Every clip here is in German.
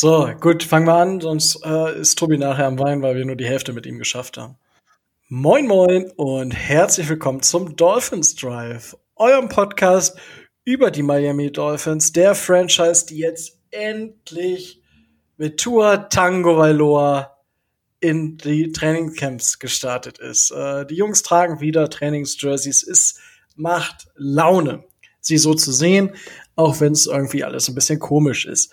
So, gut, fangen wir an, sonst äh, ist Tobi nachher am Wein, weil wir nur die Hälfte mit ihm geschafft haben. Moin Moin und herzlich willkommen zum Dolphins Drive, eurem Podcast über die Miami Dolphins, der Franchise, die jetzt endlich mit Tua Tango Vailoa in die Trainingcamps gestartet ist. Äh, die Jungs tragen wieder Trainingsjerseys. Es macht Laune, sie so zu sehen, auch wenn es irgendwie alles ein bisschen komisch ist.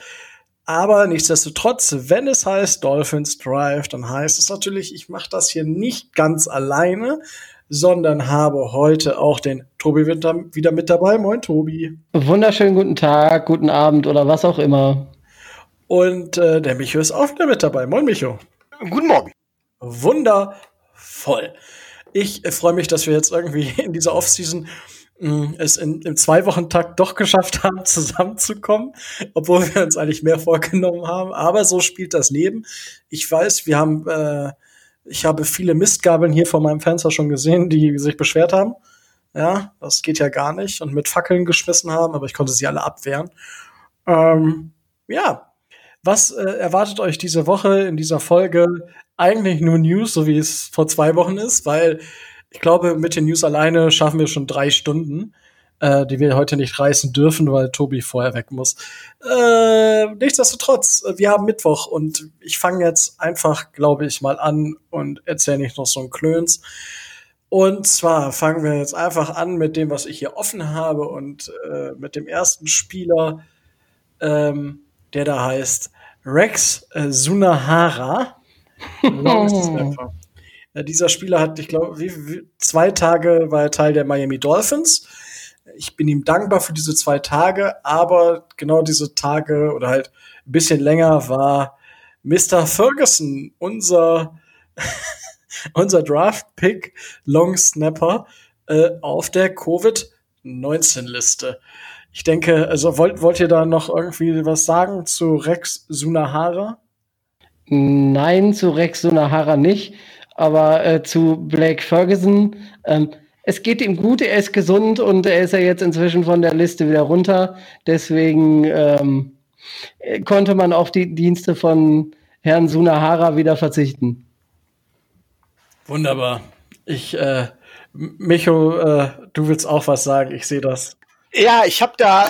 Aber nichtsdestotrotz, wenn es heißt Dolphins Drive, dann heißt es natürlich, ich mache das hier nicht ganz alleine, sondern habe heute auch den Tobi Winter wieder mit dabei. Moin, Tobi. Wunderschönen guten Tag, guten Abend oder was auch immer. Und äh, der Micho ist auch wieder mit dabei. Moin, Micho. Guten Morgen. Wundervoll. Ich äh, freue mich, dass wir jetzt irgendwie in dieser Offseason es in, im Zwei-Wochen-Takt doch geschafft haben, zusammenzukommen, obwohl wir uns eigentlich mehr vorgenommen haben. Aber so spielt das Leben. Ich weiß, wir haben, äh, ich habe viele Mistgabeln hier vor meinem Fenster schon gesehen, die sich beschwert haben. Ja, das geht ja gar nicht und mit Fackeln geschmissen haben, aber ich konnte sie alle abwehren. Ähm, ja, was äh, erwartet euch diese Woche in dieser Folge? Eigentlich nur News, so wie es vor zwei Wochen ist, weil ich glaube, mit den News alleine schaffen wir schon drei Stunden, äh, die wir heute nicht reißen dürfen, weil Tobi vorher weg muss. Äh, nichtsdestotrotz, wir haben Mittwoch und ich fange jetzt einfach, glaube ich, mal an und erzähle nicht noch so ein Klöns. Und zwar fangen wir jetzt einfach an mit dem, was ich hier offen habe und äh, mit dem ersten Spieler, ähm, der da heißt Rex äh, Sunahara. Äh, dieser Spieler hat, ich glaube, zwei Tage war er Teil der Miami Dolphins. Ich bin ihm dankbar für diese zwei Tage, aber genau diese Tage oder halt ein bisschen länger war Mr. Ferguson, unser, unser Draft-Pick, Long Snapper, äh, auf der Covid-19-Liste. Ich denke, also wollt, wollt ihr da noch irgendwie was sagen zu Rex Sunahara? Nein, zu Rex Sunahara nicht. Aber äh, zu Blake Ferguson, ähm, es geht ihm gut, er ist gesund und er ist ja jetzt inzwischen von der Liste wieder runter. Deswegen ähm, konnte man auf die Dienste von Herrn Sunahara wieder verzichten. Wunderbar. Ich, äh, Micho, äh, du willst auch was sagen, ich sehe das. Ja, ich habe da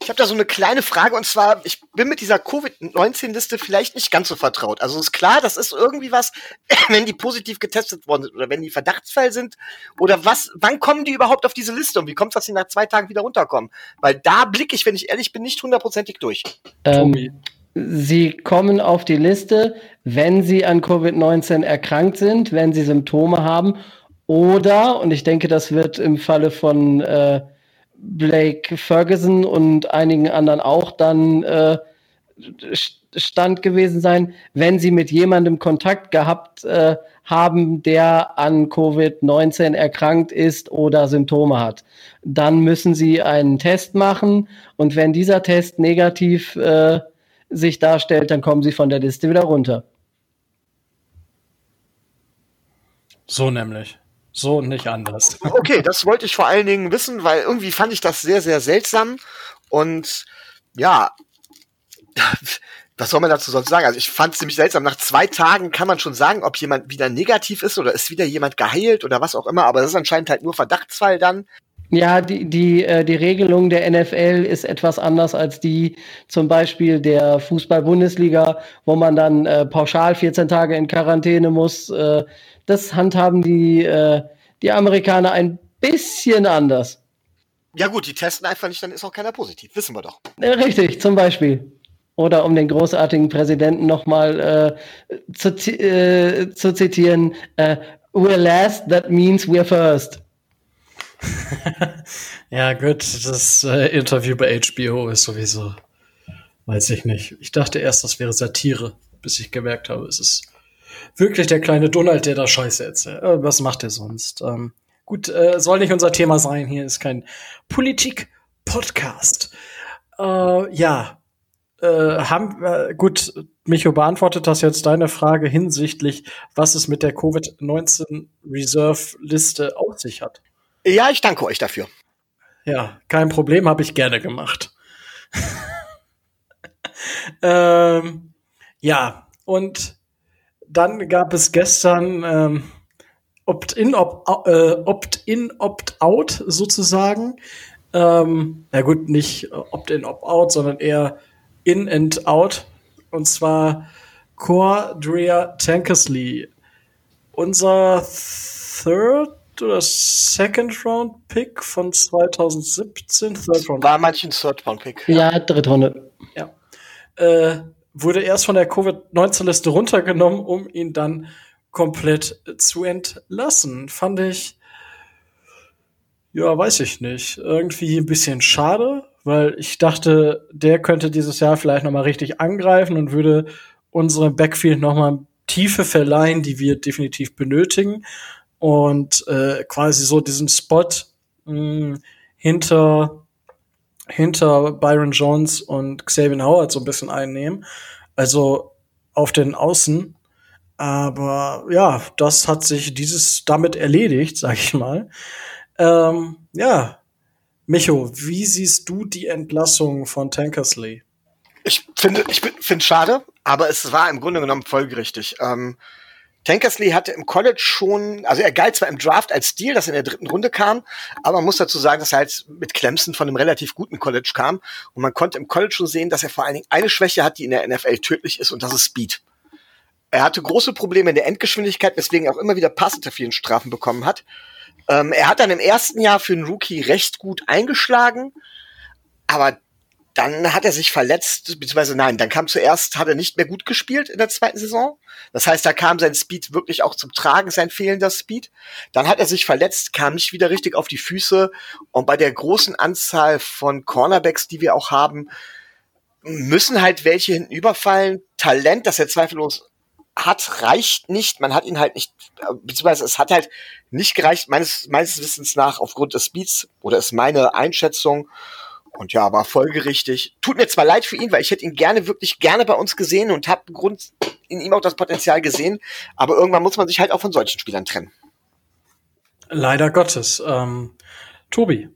ich habe da so eine kleine Frage und zwar, ich bin mit dieser Covid-19-Liste vielleicht nicht ganz so vertraut. Also ist klar, das ist irgendwie was, wenn die positiv getestet worden sind oder wenn die Verdachtsfall sind oder was, wann kommen die überhaupt auf diese Liste und wie kommt es, dass sie nach zwei Tagen wieder runterkommen? Weil da blicke ich, wenn ich ehrlich bin, nicht hundertprozentig durch. Ähm, sie kommen auf die Liste, wenn sie an Covid-19 erkrankt sind, wenn sie Symptome haben oder, und ich denke, das wird im Falle von äh, Blake Ferguson und einigen anderen auch dann äh, Stand gewesen sein, wenn sie mit jemandem Kontakt gehabt äh, haben, der an Covid-19 erkrankt ist oder Symptome hat. Dann müssen sie einen Test machen und wenn dieser Test negativ äh, sich darstellt, dann kommen sie von der Liste wieder runter. So nämlich. So und nicht anders. Okay, das wollte ich vor allen Dingen wissen, weil irgendwie fand ich das sehr, sehr seltsam. Und ja, was soll man dazu sonst sagen? Also ich fand es ziemlich seltsam. Nach zwei Tagen kann man schon sagen, ob jemand wieder negativ ist oder ist wieder jemand geheilt oder was auch immer. Aber das ist anscheinend halt nur Verdachtsfall dann. Ja, die, die, äh, die Regelung der NFL ist etwas anders als die zum Beispiel der Fußball-Bundesliga, wo man dann äh, pauschal 14 Tage in Quarantäne muss. Äh, das handhaben die, äh, die Amerikaner ein bisschen anders. Ja gut, die testen einfach nicht, dann ist auch keiner positiv, wissen wir doch. Äh, richtig, zum Beispiel. Oder um den großartigen Präsidenten nochmal äh, zu, äh, zu zitieren, äh, we're last, that means we're first. ja gut, das äh, Interview bei HBO ist sowieso, weiß ich nicht. Ich dachte erst, das wäre Satire, bis ich gemerkt habe, es ist wirklich der kleine Donald, der da Scheiße erzählt. Äh, was macht er sonst? Ähm, gut, äh, soll nicht unser Thema sein. Hier ist kein Politik-Podcast. Äh, ja, äh, haben äh, gut, Micho beantwortet das jetzt deine Frage hinsichtlich, was es mit der Covid-19 Reserve-Liste auf sich hat. Ja, ich danke euch dafür. Ja, kein Problem, habe ich gerne gemacht. ähm, ja, und dann gab es gestern ähm, Opt-in, Opt-out äh, Opt Opt sozusagen. Ähm, na gut, nicht Opt-in, Opt-out, sondern eher In and Out. Und zwar Cordrea Tankersley. Unser Third oder Second Round Pick von 2017. Third Round. War manchen Third Round Pick. Ja, dritte Runde. Ja. Äh, wurde erst von der Covid-19-Liste runtergenommen, um ihn dann komplett zu entlassen. Fand ich, ja, weiß ich nicht, irgendwie ein bisschen schade, weil ich dachte, der könnte dieses Jahr vielleicht noch mal richtig angreifen und würde unserem Backfield noch mal Tiefe verleihen, die wir definitiv benötigen und äh, quasi so diesen Spot mh, hinter hinter Byron Jones und Xavier Howard so ein bisschen einnehmen. Also auf den Außen. Aber ja, das hat sich dieses damit erledigt, sag ich mal. Ähm, ja, Micho, wie siehst du die Entlassung von Tankersley? Ich finde, ich finde schade, aber es war im Grunde genommen folgerichtig. Ähm, Tankersley hatte im College schon, also er galt zwar im Draft als Deal, dass er in der dritten Runde kam, aber man muss dazu sagen, dass er halt mit Clemson von einem relativ guten College kam und man konnte im College schon sehen, dass er vor allen Dingen eine Schwäche hat, die in der NFL tödlich ist und das ist Speed. Er hatte große Probleme in der Endgeschwindigkeit, weswegen er auch immer wieder vielen Strafen bekommen hat. Ähm, er hat dann im ersten Jahr für einen Rookie recht gut eingeschlagen, aber dann hat er sich verletzt, beziehungsweise nein, dann kam zuerst, hat er nicht mehr gut gespielt in der zweiten Saison. Das heißt, da kam sein Speed wirklich auch zum Tragen, sein fehlender Speed. Dann hat er sich verletzt, kam nicht wieder richtig auf die Füße. Und bei der großen Anzahl von Cornerbacks, die wir auch haben, müssen halt welche hinten überfallen. Talent, das er zweifellos hat, reicht nicht. Man hat ihn halt nicht, beziehungsweise es hat halt nicht gereicht, meines, meines Wissens nach, aufgrund des Speeds, oder ist meine Einschätzung. Und ja, war folgerichtig. Tut mir zwar leid für ihn, weil ich hätte ihn gerne, wirklich gerne bei uns gesehen und habe Grund in ihm auch das Potenzial gesehen, aber irgendwann muss man sich halt auch von solchen Spielern trennen. Leider Gottes. Ähm, Tobi.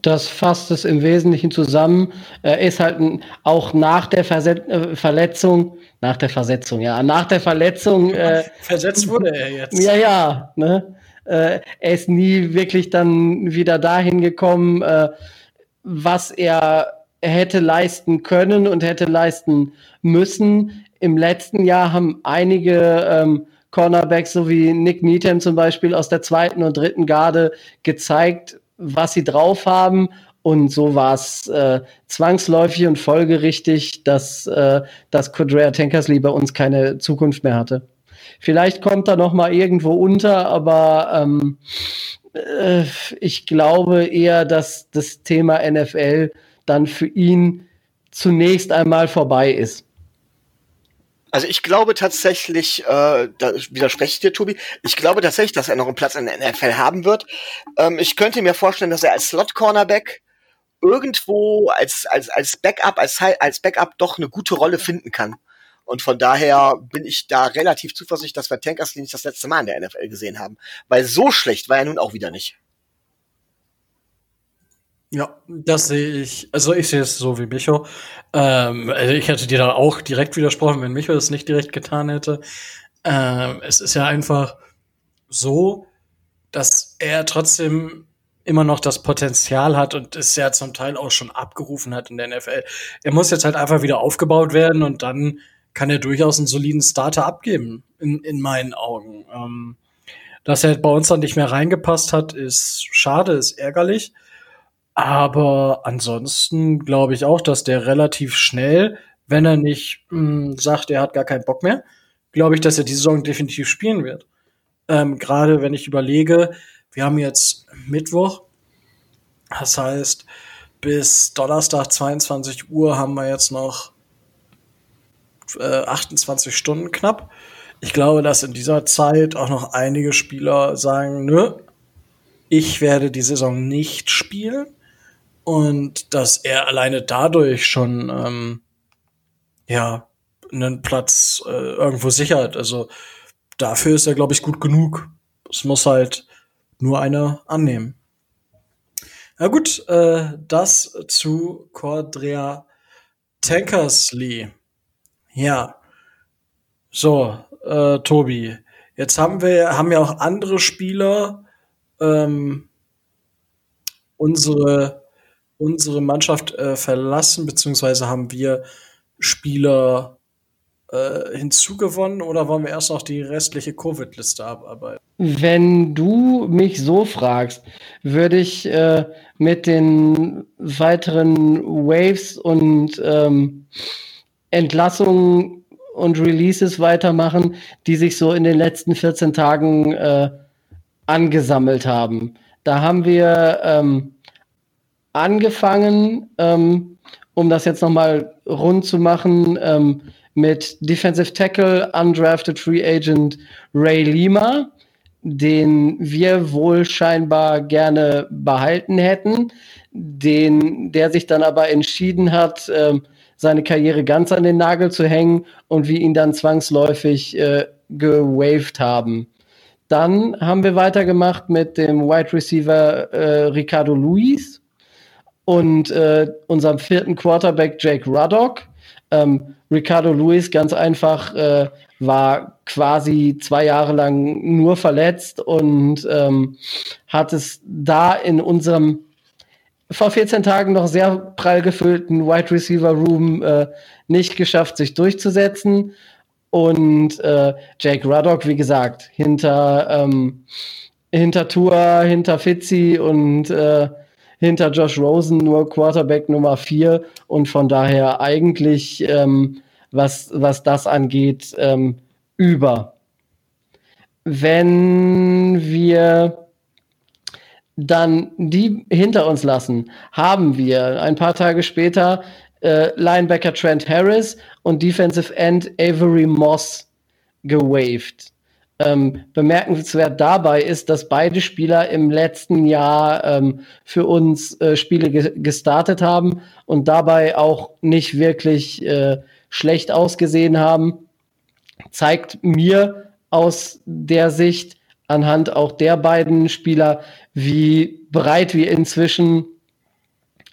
Das fasst es im Wesentlichen zusammen. Er ist halt auch nach der Verset äh, Verletzung, nach der Versetzung, ja, nach der Verletzung. Äh, Versetzt wurde er jetzt. Ja, ja. Ne? Äh, er ist nie wirklich dann wieder dahin gekommen. Äh, was er hätte leisten können und hätte leisten müssen. Im letzten Jahr haben einige ähm, Cornerbacks, so wie Nick Needham zum Beispiel aus der zweiten und dritten Garde, gezeigt, was sie drauf haben. Und so war es äh, zwangsläufig und folgerichtig, dass, äh, dass Codrea Tankersley bei uns keine Zukunft mehr hatte. Vielleicht kommt er noch mal irgendwo unter, aber ähm, äh, ich glaube eher, dass das Thema NFL dann für ihn zunächst einmal vorbei ist. Also ich glaube tatsächlich, äh, da widerspreche ich dir, Tobi, ich glaube tatsächlich, dass er noch einen Platz in der NFL haben wird. Ähm, ich könnte mir vorstellen, dass er als Slot-Cornerback irgendwo als, als, als Backup, als, als Backup doch eine gute Rolle finden kann. Und von daher bin ich da relativ zuversichtlich, dass wir Tankersley nicht das letzte Mal in der NFL gesehen haben. Weil so schlecht war er nun auch wieder nicht. Ja, das sehe ich. Also ich sehe es so wie Micho. Ähm, also ich hätte dir da auch direkt widersprochen, wenn Micho das nicht direkt getan hätte. Ähm, es ist ja einfach so, dass er trotzdem immer noch das Potenzial hat und es ja zum Teil auch schon abgerufen hat in der NFL. Er muss jetzt halt einfach wieder aufgebaut werden und dann kann er durchaus einen soliden Starter abgeben, in, in meinen Augen. Ähm, dass er bei uns dann nicht mehr reingepasst hat, ist schade, ist ärgerlich. Aber ansonsten glaube ich auch, dass der relativ schnell, wenn er nicht mh, hm, sagt, er hat gar keinen Bock mehr, glaube ich, dass er die Saison definitiv spielen wird. Ähm, Gerade wenn ich überlege, wir haben jetzt Mittwoch, das heißt, bis Donnerstag 22 Uhr haben wir jetzt noch äh, 28 Stunden knapp. Ich glaube, dass in dieser Zeit auch noch einige Spieler sagen, nö, ich werde die Saison nicht spielen. Und dass er alleine dadurch schon ähm, ja einen Platz äh, irgendwo sichert. Also dafür ist er, glaube ich, gut genug. Es muss halt nur einer annehmen. Na gut, äh, das zu Cordrea Tankersley. Ja. So, äh, Tobi. Jetzt haben wir, haben ja auch andere Spieler ähm, unsere, unsere Mannschaft äh, verlassen, beziehungsweise haben wir Spieler äh, hinzugewonnen oder wollen wir erst noch die restliche Covid-Liste abarbeiten? Wenn du mich so fragst, würde ich äh, mit den weiteren Waves und ähm, Entlassungen und Releases weitermachen, die sich so in den letzten 14 Tagen äh, angesammelt haben. Da haben wir ähm, angefangen, ähm, um das jetzt nochmal rund zu machen, ähm, mit Defensive Tackle, Undrafted Free Agent Ray Lima, den wir wohl scheinbar gerne behalten hätten, den, der sich dann aber entschieden hat, äh, seine Karriere ganz an den Nagel zu hängen und wir ihn dann zwangsläufig äh, gewaved haben. Dann haben wir weitergemacht mit dem Wide Receiver äh, Ricardo Luis und äh, unserem vierten Quarterback Jake Ruddock. Ähm, Ricardo Luis ganz einfach äh, war quasi zwei Jahre lang nur verletzt und ähm, hat es da in unserem vor 14 Tagen noch sehr prall gefüllten Wide Receiver Room äh, nicht geschafft, sich durchzusetzen. Und äh, Jake Ruddock, wie gesagt, hinter, ähm, hinter Tour, hinter Fitzy und äh, hinter Josh Rosen nur Quarterback Nummer 4 und von daher eigentlich, ähm, was, was das angeht, ähm, über. Wenn wir dann die hinter uns lassen, haben wir ein paar Tage später äh, Linebacker Trent Harris und Defensive End Avery Moss gewaved. Ähm, bemerkenswert dabei ist, dass beide Spieler im letzten Jahr ähm, für uns äh, Spiele ge gestartet haben und dabei auch nicht wirklich äh, schlecht ausgesehen haben. Zeigt mir aus der Sicht anhand auch der beiden Spieler, wie breit wir inzwischen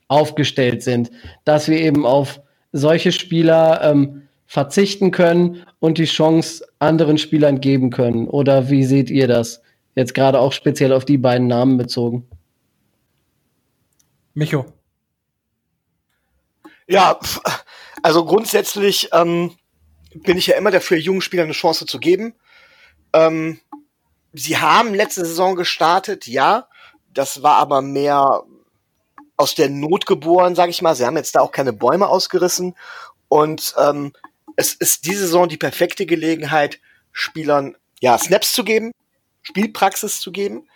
aufgestellt sind, dass wir eben auf solche Spieler ähm, verzichten können und die Chance anderen Spielern geben können. Oder wie seht ihr das? Jetzt gerade auch speziell auf die beiden Namen bezogen. Micho. Ja, also grundsätzlich ähm, bin ich ja immer dafür, jungen Spielern eine Chance zu geben. Ähm, sie haben letzte Saison gestartet, ja. Das war aber mehr aus der Not geboren, sage ich mal. Sie haben jetzt da auch keine Bäume ausgerissen. Und ähm, es ist diese Saison die perfekte Gelegenheit, Spielern ja Snaps zu geben, Spielpraxis zu geben.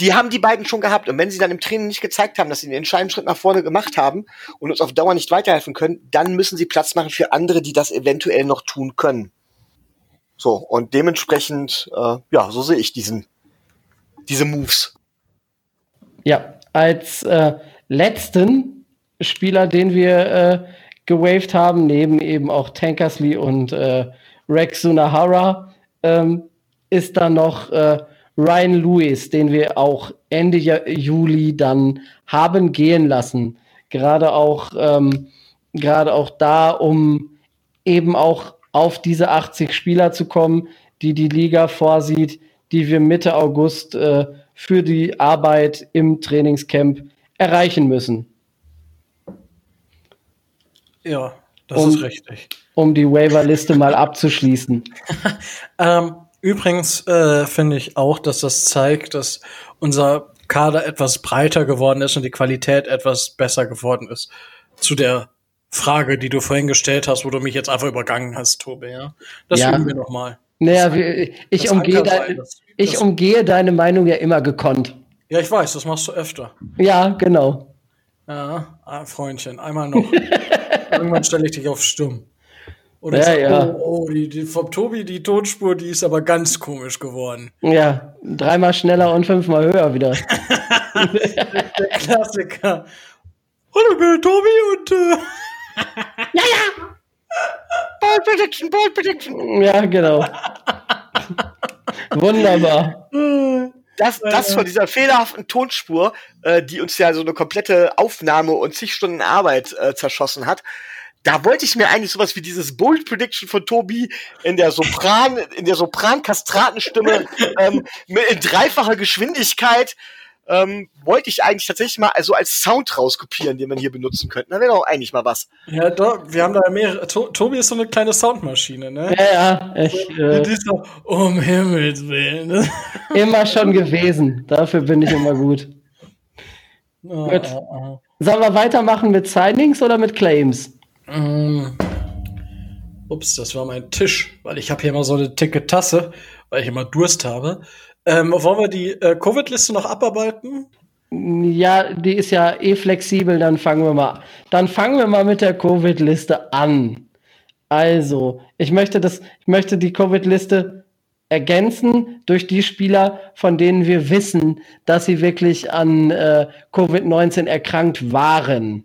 Die haben die beiden schon gehabt. Und wenn sie dann im Training nicht gezeigt haben, dass sie den entscheidenden Schritt nach vorne gemacht haben und uns auf Dauer nicht weiterhelfen können, dann müssen sie Platz machen für andere, die das eventuell noch tun können. So, und dementsprechend, äh, ja, so sehe ich diesen, diese Moves. Ja, als äh, letzten Spieler, den wir äh, gewaved haben, neben eben auch Tankersley und äh, Rex Sunahara, ähm, ist dann noch äh, Ryan Lewis, den wir auch Ende Juli dann haben gehen lassen. Gerade auch, ähm, gerade auch da, um eben auch auf diese 80 Spieler zu kommen, die die Liga vorsieht, die wir Mitte August äh, für die Arbeit im Trainingscamp erreichen müssen. Ja, das um, ist richtig. Um die Waiver-Liste mal abzuschließen. ähm, übrigens äh, finde ich auch, dass das zeigt, dass unser Kader etwas breiter geworden ist und die Qualität etwas besser geworden ist. Zu der Frage, die du vorhin gestellt hast, wo du mich jetzt einfach übergangen hast, Tobi. Ja? Das ja. üben wir nochmal. Naja, ich, umgehe, dein, ich umgehe deine Meinung ja immer gekonnt. Ja, ich weiß, das machst du öfter. Ja, genau. Ja, ah, Freundchen, einmal noch. Irgendwann stelle ich dich auf stumm. Oder ja, sag, ja. oh, oh die, die, vom Tobi, die Tonspur, die ist aber ganz komisch geworden. Ja, dreimal schneller und fünfmal höher wieder. Der Klassiker. Hallo, ich bin Tobi und äh Ja, ja! Ball Prediction, Ball Prediction! Ja, genau. Wunderbar. Das, das von dieser fehlerhaften Tonspur, äh, die uns ja so eine komplette Aufnahme und zig Stunden Arbeit äh, zerschossen hat, da wollte ich mir eigentlich sowas wie dieses Bold Prediction von Tobi in der Sopran, in der Sopran-Kastratenstimme ähm, in dreifacher Geschwindigkeit ähm, wollte ich eigentlich tatsächlich mal also als Sound rauskopieren, den man hier benutzen könnte. Da wäre doch eigentlich mal was. Ja, doch, wir haben da mehrere. To Tobi ist so eine kleine Soundmaschine, ne? Ja, ja. Ich, äh, Die ist so, um Himmels Willen. immer schon gewesen. Dafür bin ich immer gut. Ah, Gut. ah, ah. Sollen wir weitermachen mit Signings oder mit Claims? Mm. Ups, das war mein Tisch, weil ich habe hier immer so eine dicke Tasse, weil ich immer Durst habe. Ähm, wollen wir die äh, Covid-Liste noch abarbeiten? Ja, die ist ja eh flexibel, dann fangen wir mal. Dann fangen wir mal mit der Covid-Liste an. Also, ich möchte das, ich möchte die Covid-Liste ergänzen durch die Spieler, von denen wir wissen, dass sie wirklich an äh, Covid-19 erkrankt waren.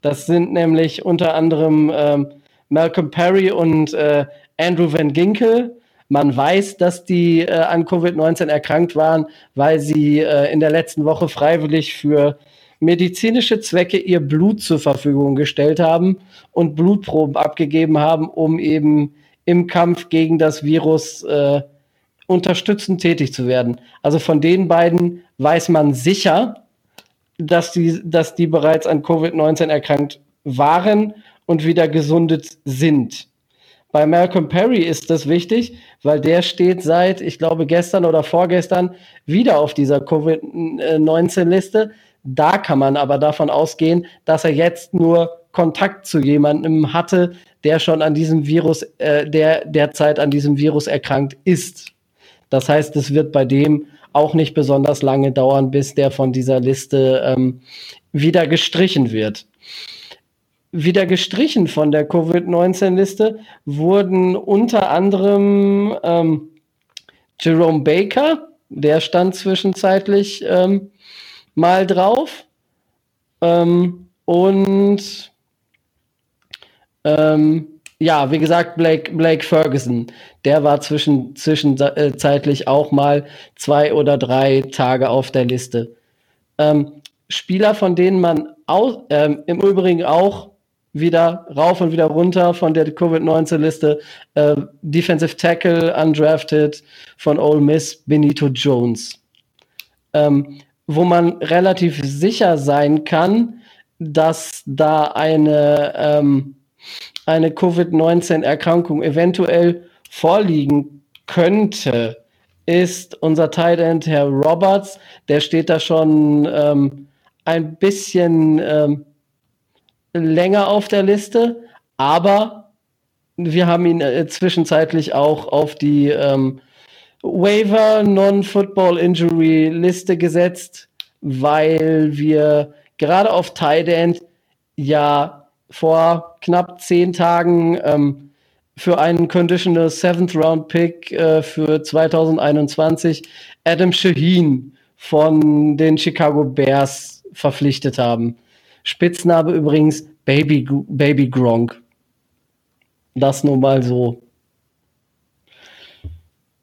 Das sind nämlich unter anderem ähm, Malcolm Perry und äh, Andrew Van Ginkel. Man weiß, dass die äh, an Covid-19 erkrankt waren, weil sie äh, in der letzten Woche freiwillig für medizinische Zwecke ihr Blut zur Verfügung gestellt haben und Blutproben abgegeben haben, um eben im Kampf gegen das Virus äh, unterstützend tätig zu werden. Also von den beiden weiß man sicher, dass die, dass die bereits an Covid-19 erkrankt waren und wieder gesundet sind. Bei Malcolm Perry ist das wichtig, weil der steht seit, ich glaube, gestern oder vorgestern wieder auf dieser Covid-19-Liste. Da kann man aber davon ausgehen, dass er jetzt nur Kontakt zu jemandem hatte, der schon an diesem Virus, äh, der derzeit an diesem Virus erkrankt ist. Das heißt, es wird bei dem auch nicht besonders lange dauern, bis der von dieser Liste ähm, wieder gestrichen wird. Wieder gestrichen von der Covid-19-Liste wurden unter anderem ähm, Jerome Baker, der stand zwischenzeitlich ähm, mal drauf. Ähm, und ähm, ja, wie gesagt, Blake, Blake Ferguson, der war zwischen, zwischenzeitlich auch mal zwei oder drei Tage auf der Liste. Ähm, Spieler, von denen man au, ähm, im Übrigen auch wieder rauf und wieder runter von der Covid-19-Liste, äh, Defensive Tackle undrafted von Ole Miss, Benito Jones. Ähm, wo man relativ sicher sein kann, dass da eine ähm, eine Covid-19-Erkrankung eventuell vorliegen könnte, ist unser Tight End Herr Roberts. Der steht da schon ähm, ein bisschen ähm, länger auf der Liste, aber wir haben ihn äh, zwischenzeitlich auch auf die ähm, Waiver Non-Football Injury Liste gesetzt, weil wir gerade auf Tight End ja vor knapp zehn Tagen ähm, für einen Conditional Seventh Round Pick äh, für 2021 Adam Shaheen von den Chicago Bears verpflichtet haben. Spitzname übrigens Baby, Baby Gronk. Das nur mal so.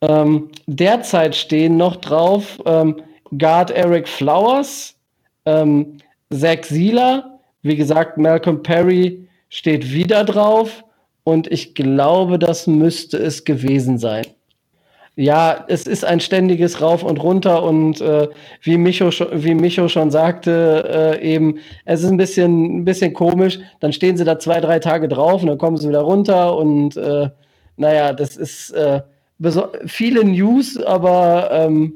Ähm, derzeit stehen noch drauf ähm, Guard Eric Flowers, ähm, Zach Sieler, wie gesagt, Malcolm Perry steht wieder drauf und ich glaube, das müsste es gewesen sein. Ja, es ist ein ständiges Rauf und Runter und äh, wie, Micho schon, wie Micho schon sagte, äh, eben, es ist ein bisschen, ein bisschen komisch. Dann stehen sie da zwei, drei Tage drauf und dann kommen sie wieder runter und äh, naja, das ist äh, viele News, aber ähm,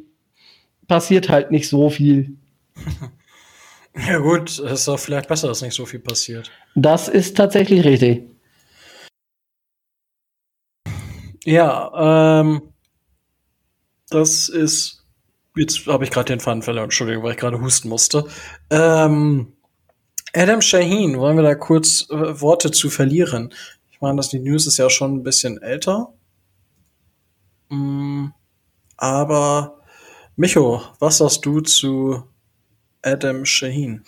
passiert halt nicht so viel. Ja gut, es ist doch vielleicht besser, dass nicht so viel passiert. Das ist tatsächlich richtig. Ja, ähm, das ist. Jetzt habe ich gerade den Faden verloren, Entschuldigung, weil ich gerade husten musste. Ähm, Adam Shaheen, wollen wir da kurz äh, Worte zu verlieren? Ich meine, die News ist ja schon ein bisschen älter. Mm, aber Micho, was sagst du zu Adam Shaheen?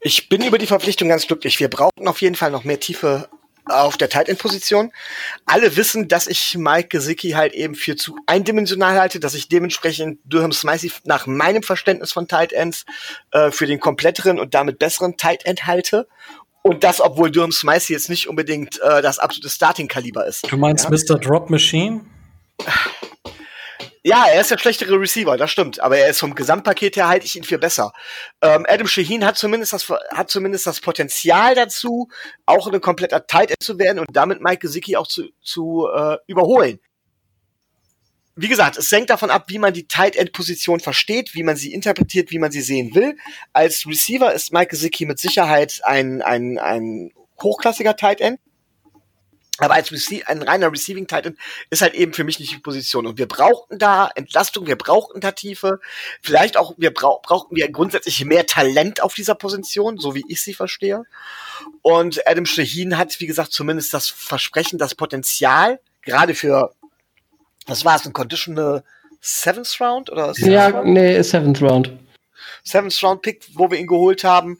Ich bin über die Verpflichtung ganz glücklich. Wir brauchen auf jeden Fall noch mehr Tiefe auf der Tight End Position. Alle wissen, dass ich Mike Gesicki halt eben für zu eindimensional halte, dass ich dementsprechend Durham Smythe nach meinem Verständnis von Tight Ends äh, für den kompletteren und damit besseren Tight End halte. Und das, obwohl Durham Smythe jetzt nicht unbedingt äh, das absolute Starting-Kaliber ist. Du meinst ja? Mr. Drop Machine? Ja, er ist der schlechtere Receiver, das stimmt. Aber er ist vom Gesamtpaket her halte ich ihn viel besser. Ähm, Adam Shaheen hat zumindest das hat zumindest das Potenzial dazu, auch ein kompletter Tight End zu werden und damit Mike Gesicki auch zu, zu äh, überholen. Wie gesagt, es hängt davon ab, wie man die Tight End Position versteht, wie man sie interpretiert, wie man sie sehen will. Als Receiver ist Mike Gesicki mit Sicherheit ein, ein, ein hochklassiger Tight End. Aber als Rece ein reiner Receiving Titan ist halt eben für mich nicht die Position. Und wir brauchten da Entlastung, wir brauchten da Tiefe. Vielleicht auch, wir brauch brauchten wir grundsätzlich mehr Talent auf dieser Position, so wie ich sie verstehe. Und Adam Shaheen hat, wie gesagt, zumindest das Versprechen, das Potenzial, gerade für, was war es, ein Conditional Seventh Round oder? Ja, Round? nee, Seventh Round. Seventh Round Pick, wo wir ihn geholt haben.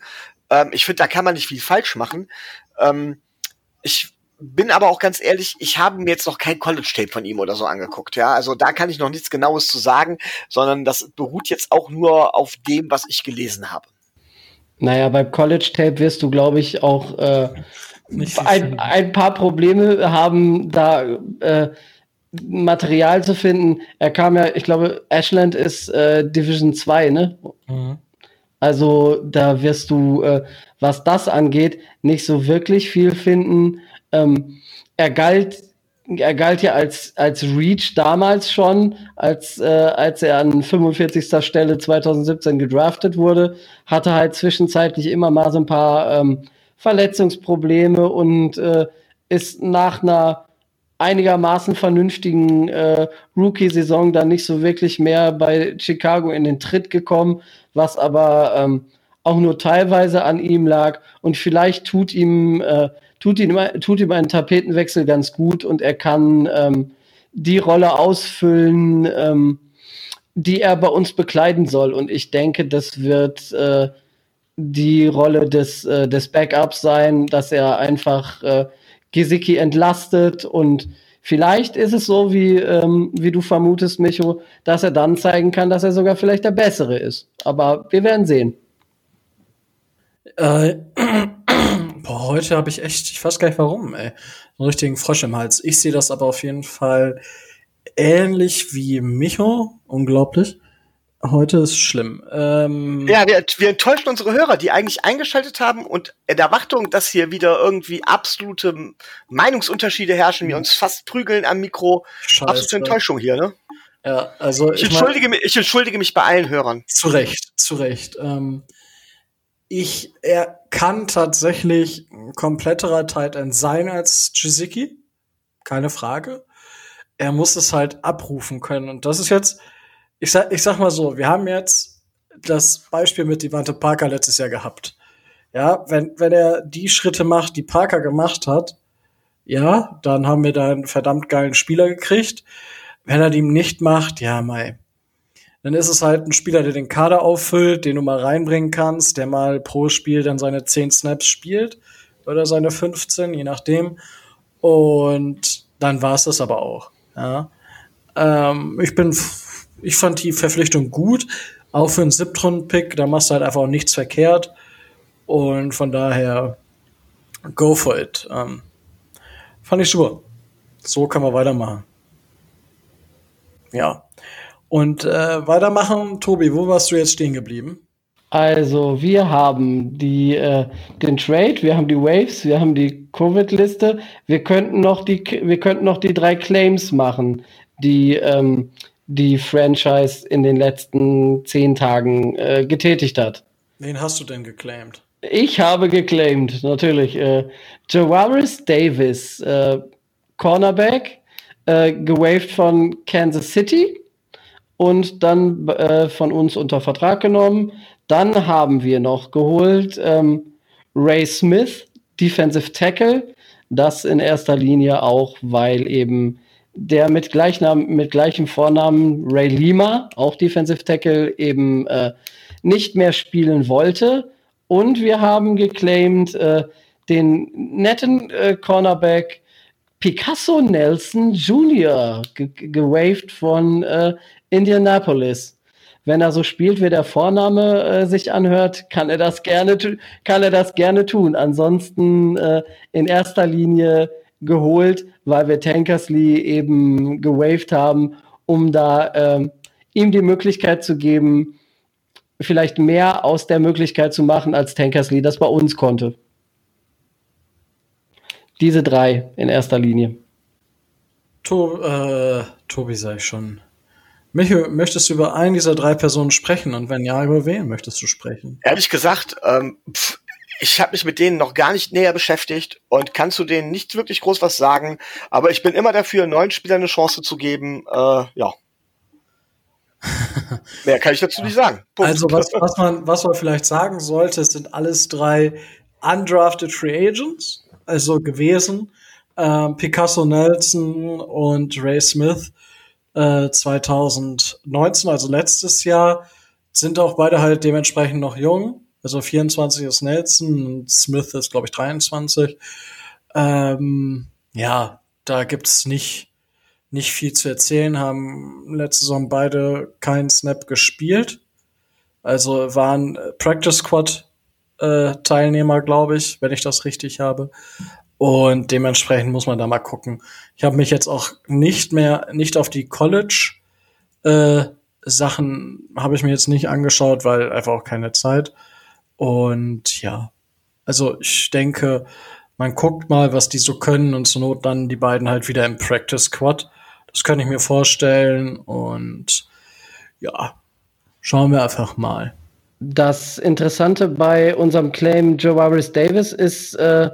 Ähm, ich finde, da kann man nicht viel falsch machen. Ähm, ich bin aber auch ganz ehrlich, ich habe mir jetzt noch kein College-Tape von ihm oder so angeguckt, ja. Also da kann ich noch nichts Genaues zu sagen, sondern das beruht jetzt auch nur auf dem, was ich gelesen habe. Naja, beim College-Tape wirst du, glaube ich, auch äh, ein, ein, paar Probleme haben, da äh, Material zu finden. Er kam ja, ich glaube, Ashland ist äh, Division 2, ne? Mhm. Also da wirst du, äh, was das angeht, nicht so wirklich viel finden. Ähm, er galt er galt ja als, als Reach damals schon, als, äh, als er an 45. Stelle 2017 gedraftet wurde, hatte halt zwischenzeitlich immer mal so ein paar ähm, Verletzungsprobleme und äh, ist nach einer einigermaßen vernünftigen äh, Rookie-Saison dann nicht so wirklich mehr bei Chicago in den Tritt gekommen, was aber ähm, auch nur teilweise an ihm lag und vielleicht tut ihm äh, tut ihm, tut ihm ein Tapetenwechsel ganz gut und er kann ähm, die Rolle ausfüllen, ähm, die er bei uns bekleiden soll. Und ich denke, das wird äh, die Rolle des, äh, des Backups sein, dass er einfach äh, Gesicki entlastet und vielleicht ist es so, wie, ähm, wie du vermutest, Micho, dass er dann zeigen kann, dass er sogar vielleicht der Bessere ist. Aber wir werden sehen. Äh, Boah, heute habe ich echt, ich weiß gar nicht warum, ey, einen richtigen Frosch im Hals. Ich sehe das aber auf jeden Fall ähnlich wie Micho, unglaublich. Heute ist schlimm. Ähm ja, wir, wir enttäuschen unsere Hörer, die eigentlich eingeschaltet haben und in der Erwartung, dass hier wieder irgendwie absolute Meinungsunterschiede herrschen, wir uns fast prügeln am Mikro. Scheiße. Absolute Enttäuschung hier, ne? Ja, also ich, ich entschuldige, mich, ich entschuldige mich bei allen Hörern. Zu Recht, zu Recht. Ähm ich, er kann tatsächlich ein kompletterer Tight End sein als Jiziki. Keine Frage. Er muss es halt abrufen können. Und das ist jetzt, ich sag, ich sag mal so, wir haben jetzt das Beispiel mit Devante Parker letztes Jahr gehabt. Ja, wenn, wenn er die Schritte macht, die Parker gemacht hat, ja, dann haben wir da einen verdammt geilen Spieler gekriegt. Wenn er die nicht macht, ja, mei, dann ist es halt ein Spieler, der den Kader auffüllt, den du mal reinbringen kannst, der mal pro Spiel dann seine 10 Snaps spielt oder seine 15, je nachdem. Und dann war es das aber auch. Ja. Ähm, ich bin, ich fand die Verpflichtung gut, auch für einen Siebtrunden-Pick, da machst du halt einfach auch nichts verkehrt. Und von daher, go for it. Ähm, fand ich super. So kann man weitermachen. Ja. Und äh, weitermachen, Tobi, wo warst du jetzt stehen geblieben? Also, wir haben die, äh, den Trade, wir haben die Waves, wir haben die Covid-Liste. Wir könnten noch die, wir könnten noch die drei Claims machen, die ähm, die Franchise in den letzten zehn Tagen äh, getätigt hat. Wen hast du denn geclaimed? Ich habe geclaimed, natürlich. Äh, Jawaris Davis, äh, Cornerback, äh, gewaved von Kansas City und dann äh, von uns unter Vertrag genommen. Dann haben wir noch geholt ähm, Ray Smith, Defensive Tackle. Das in erster Linie auch, weil eben der mit, Gleichnam mit gleichem Vornamen Ray Lima, auch Defensive Tackle, eben äh, nicht mehr spielen wollte. Und wir haben geclaimed äh, den netten äh, Cornerback Picasso Nelson Jr., gewaved von äh, Indianapolis. wenn er so spielt, wie der Vorname äh, sich anhört, kann er das gerne, kann er das gerne tun. Ansonsten äh, in erster Linie geholt, weil wir Tankersley eben gewaved haben, um da ähm, ihm die Möglichkeit zu geben, vielleicht mehr aus der Möglichkeit zu machen, als Tankersley das bei uns konnte. Diese drei in erster Linie. To äh, Tobi ich schon. Michael, möchtest du über einen dieser drei Personen sprechen? Und wenn ja, über wen möchtest du sprechen? Ehrlich gesagt, ähm, pff, ich habe mich mit denen noch gar nicht näher beschäftigt und kann zu denen nicht wirklich groß was sagen. Aber ich bin immer dafür, neuen Spielern eine Chance zu geben. Äh, ja. Mehr kann ich dazu nicht sagen. Punkt. Also was, was, man, was man vielleicht sagen sollte, sind alles drei undrafted Free Agents, also gewesen. Ähm, Picasso Nelson und Ray Smith äh, 2019, also letztes Jahr, sind auch beide halt dementsprechend noch jung. Also 24 ist Nelson und Smith ist, glaube ich, 23. Ähm, ja, da gibt's nicht, nicht viel zu erzählen, haben letzte Saison beide keinen Snap gespielt. Also waren Practice Squad äh, Teilnehmer, glaube ich, wenn ich das richtig habe. Und dementsprechend muss man da mal gucken. Ich habe mich jetzt auch nicht mehr, nicht auf die College äh, Sachen habe ich mir jetzt nicht angeschaut, weil einfach auch keine Zeit. Und ja, also ich denke, man guckt mal, was die so können und zur Not dann die beiden halt wieder im Practice Squad. Das kann ich mir vorstellen und ja, schauen wir einfach mal. Das Interessante bei unserem Claim Joaris Davis ist, äh,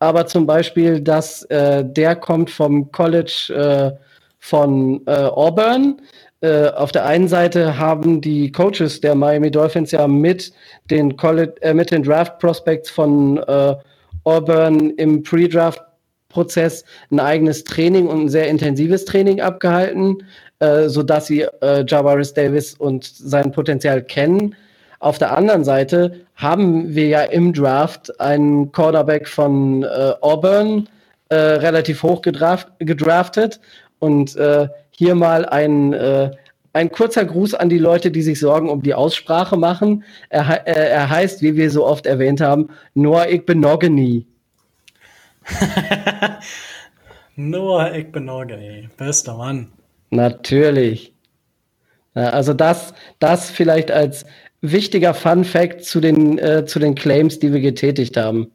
aber zum Beispiel, dass äh, der kommt vom College äh, von äh, Auburn. Äh, auf der einen Seite haben die Coaches der Miami Dolphins ja mit den, College, äh, den Draft Prospects von äh, Auburn im Pre-Draft Prozess ein eigenes Training und ein sehr intensives Training abgehalten, äh, so dass sie äh, Javaris Davis und sein Potenzial kennen. Auf der anderen Seite haben wir ja im Draft einen Quarterback von äh, Auburn äh, relativ hoch gedraft, gedraftet und äh, hier mal ein, äh, ein kurzer Gruß an die Leute, die sich Sorgen um die Aussprache machen. Er, äh, er heißt, wie wir so oft erwähnt haben, Noah Igbenogany. Noah Igbenogany, bester Mann. Natürlich. Also das, das vielleicht als wichtiger Fun Fact zu den, äh, zu den Claims, die wir getätigt haben.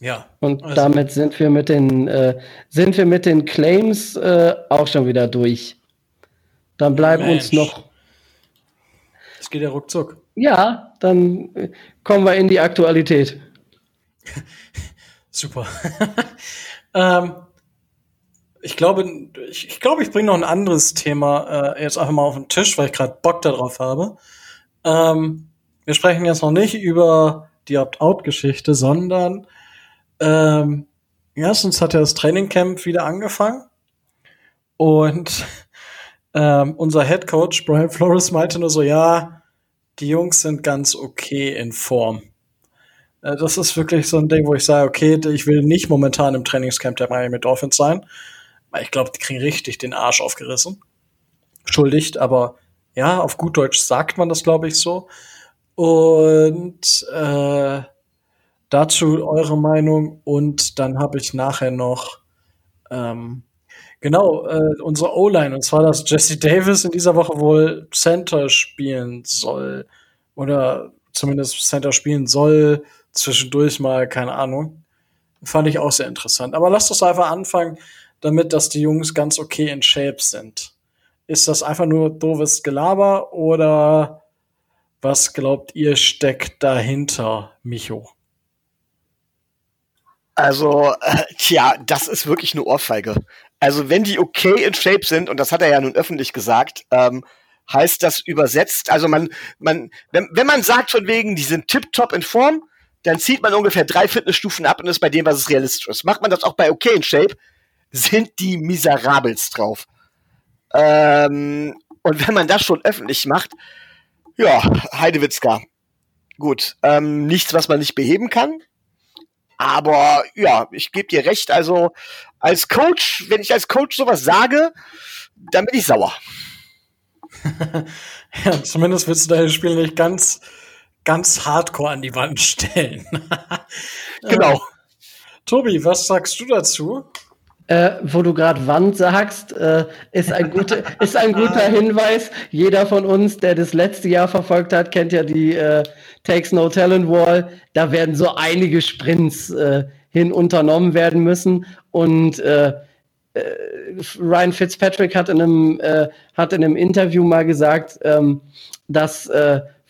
Ja. Und also damit sind wir mit den, äh, sind wir mit den Claims äh, auch schon wieder durch. Dann bleiben Mensch. uns noch. Es geht ja ruckzuck. Ja, dann kommen wir in die Aktualität. Super. ähm, ich glaube, ich, ich glaube, ich bringe noch ein anderes Thema äh, jetzt einfach mal auf den Tisch, weil ich gerade Bock darauf habe. Ähm, wir sprechen jetzt noch nicht über die Opt-out-Geschichte, sondern ähm, erstens hat ja das Trainingcamp wieder angefangen und ähm, unser Head Coach Brian Flores meinte nur so, ja, die Jungs sind ganz okay in Form. Äh, das ist wirklich so ein Ding, wo ich sage, okay, ich will nicht momentan im Trainingscamp der Miami Dolphins sein ich glaube, die kriegen richtig den Arsch aufgerissen. Schuldigt, aber ja, auf gut Deutsch sagt man das, glaube ich, so. Und äh, dazu eure Meinung und dann habe ich nachher noch ähm, genau äh, unsere O-Line. Und zwar, dass Jesse Davis in dieser Woche wohl Center spielen soll oder zumindest Center spielen soll. Zwischendurch mal keine Ahnung. Fand ich auch sehr interessant. Aber lasst uns einfach anfangen damit, dass die Jungs ganz okay in Shape sind. Ist das einfach nur doofes Gelaber oder was glaubt ihr steckt dahinter, Micho? Also, äh, tja, das ist wirklich eine Ohrfeige. Also, wenn die okay in Shape sind, und das hat er ja nun öffentlich gesagt, ähm, heißt das übersetzt, also man, man, wenn, wenn man sagt von wegen, die sind tiptop in Form, dann zieht man ungefähr drei Fitnessstufen ab und ist bei dem, was es realistisch ist. Macht man das auch bei okay in Shape, sind die miserabels drauf. Ähm, und wenn man das schon öffentlich macht, ja, Heidewitzka. Gut, ähm, nichts, was man nicht beheben kann. Aber ja, ich gebe dir recht. Also als Coach, wenn ich als Coach sowas sage, dann bin ich sauer. ja, zumindest willst du deine Spiele nicht ganz, ganz hardcore an die Wand stellen. genau. Äh, Tobi, was sagst du dazu? Äh, wo du gerade Wand sagst, äh, ist, ein guter, ist ein guter Hinweis. Jeder von uns, der das letzte Jahr verfolgt hat, kennt ja die äh, Takes No Talent Wall. Da werden so einige Sprints äh, hin unternommen werden müssen. Und äh, äh, Ryan Fitzpatrick hat in einem, hat in einem Interview mal gesagt, ähm, dass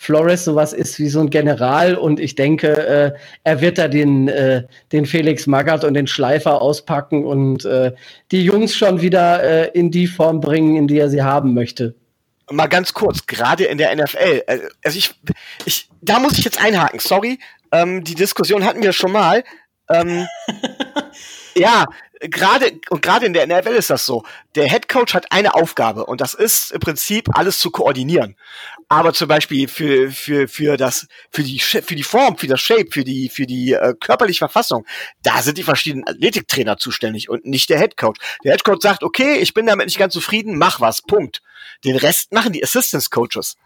Flores sowas ist wie so ein General und ich denke, äh, er wird da den, äh, den Felix Magath und den Schleifer auspacken und äh, die Jungs schon wieder äh, in die Form bringen, in die er sie haben möchte. Mal ganz kurz, gerade in der NFL, äh, also ich, ich, da muss ich jetzt einhaken, sorry, ähm, die Diskussion hatten wir schon mal. Ähm, ja, gerade und gerade in der NFL ist das so. Der Head Coach hat eine Aufgabe und das ist im Prinzip alles zu koordinieren. Aber zum Beispiel für für für das für die für die Form, für das Shape, für die für die äh, körperliche Verfassung, da sind die verschiedenen Athletiktrainer zuständig und nicht der Head Coach. Der Head Coach sagt, okay, ich bin damit nicht ganz zufrieden, mach was, Punkt. Den Rest machen die Assistance Coaches.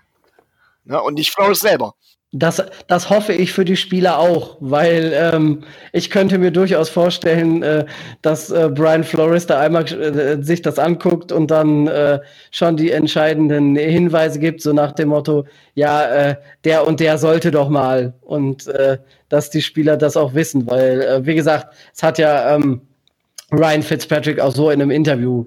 Ja, und nicht Flores selber. Das, das hoffe ich für die Spieler auch, weil ähm, ich könnte mir durchaus vorstellen, äh, dass äh, Brian Flores da einmal äh, sich das anguckt und dann äh, schon die entscheidenden Hinweise gibt, so nach dem Motto, ja, äh, der und der sollte doch mal und äh, dass die Spieler das auch wissen, weil, äh, wie gesagt, es hat ja ähm, Ryan Fitzpatrick auch so in einem Interview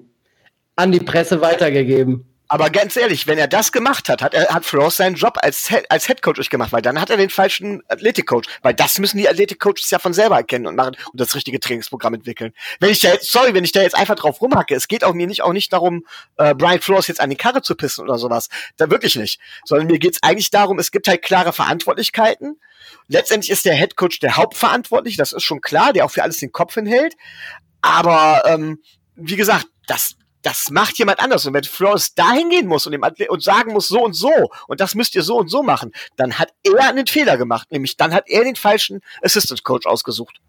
an die Presse weitergegeben. Aber ganz ehrlich, wenn er das gemacht hat, hat er hat Flores seinen Job als als Head Coach gemacht, weil dann hat er den falschen Athletic Coach, weil das müssen die Athletic Coaches ja von selber erkennen und machen und das richtige Trainingsprogramm entwickeln. Wenn ich da jetzt, sorry, wenn ich da jetzt einfach drauf rumhacke, es geht auch mir nicht auch nicht darum, äh, Brian Flores jetzt an die Karre zu pissen oder sowas, da wirklich nicht, sondern mir geht's eigentlich darum, es gibt halt klare Verantwortlichkeiten. Letztendlich ist der Head Coach der Hauptverantwortliche, das ist schon klar, der auch für alles den Kopf hinhält. Aber ähm, wie gesagt, das das macht jemand anders. Und wenn Flores dahin gehen muss und, dem Athlet und sagen muss, so und so, und das müsst ihr so und so machen, dann hat er einen Fehler gemacht. Nämlich dann hat er den falschen Assistant Coach ausgesucht.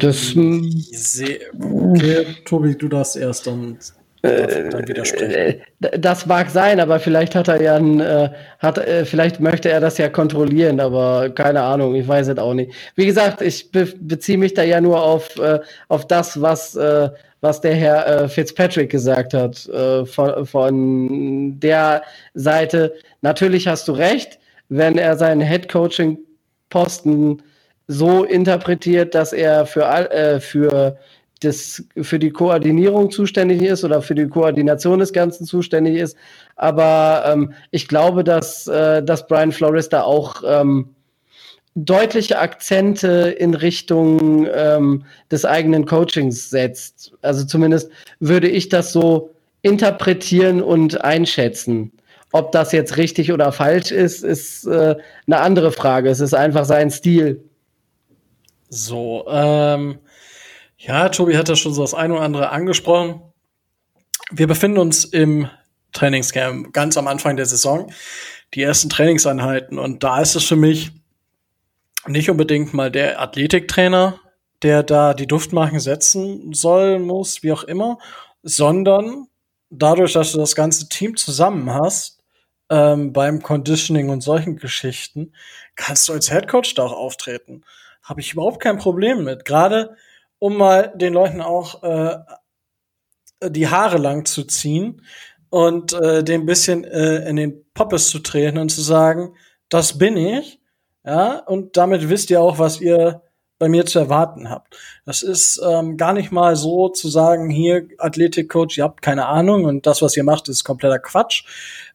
Das, okay, Tobi, du darfst erst dann das mag sein, aber vielleicht hat er ja ein, äh, hat, äh, vielleicht möchte er das ja kontrollieren, aber keine Ahnung, ich weiß es auch nicht. Wie gesagt, ich be beziehe mich da ja nur auf, äh, auf das, was, äh, was der Herr äh, Fitzpatrick gesagt hat. Äh, von, von der Seite, natürlich hast du recht, wenn er seinen Head-Coaching-Posten so interpretiert, dass er für, äh, für das für die Koordinierung zuständig ist oder für die Koordination des Ganzen zuständig ist. Aber ähm, ich glaube, dass, äh, dass Brian Flores da auch ähm, deutliche Akzente in Richtung ähm, des eigenen Coachings setzt. Also zumindest würde ich das so interpretieren und einschätzen. Ob das jetzt richtig oder falsch ist, ist äh, eine andere Frage. Es ist einfach sein Stil. So, ähm, ja, Tobi hat ja schon so das eine oder andere angesprochen. Wir befinden uns im Trainingscamp ganz am Anfang der Saison, die ersten Trainingseinheiten. Und da ist es für mich nicht unbedingt mal der Athletiktrainer, der da die Duftmarken setzen soll, muss, wie auch immer, sondern dadurch, dass du das ganze Team zusammen hast, ähm, beim Conditioning und solchen Geschichten, kannst du als Headcoach da auch auftreten. Habe ich überhaupt kein Problem mit. Gerade um mal den Leuten auch äh, die Haare lang zu ziehen und äh, den bisschen äh, in den Poppes zu treten und zu sagen, das bin ich, ja, und damit wisst ihr auch, was ihr bei mir zu erwarten habt. Das ist ähm, gar nicht mal so zu sagen, hier Athletikcoach, ihr habt keine Ahnung und das, was ihr macht, ist kompletter Quatsch.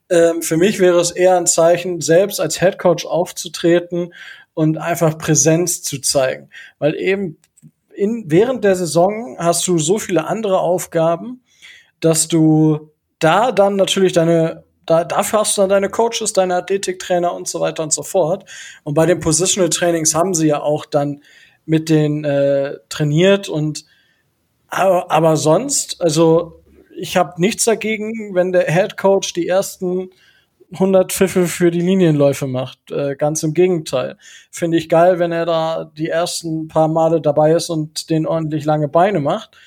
Ähm, für mich wäre es eher ein Zeichen, selbst als Headcoach aufzutreten und einfach Präsenz zu zeigen, weil eben in, während der Saison hast du so viele andere Aufgaben, dass du da dann natürlich deine, da, dafür hast du dann deine Coaches, deine Athletiktrainer und so weiter und so fort. Und bei den Positional Trainings haben sie ja auch dann mit den äh, trainiert und aber, aber sonst, also ich habe nichts dagegen, wenn der Head Coach die ersten 100 Pfiffe für die Linienläufe macht. Äh, ganz im Gegenteil. Finde ich geil, wenn er da die ersten paar Male dabei ist und den ordentlich lange Beine macht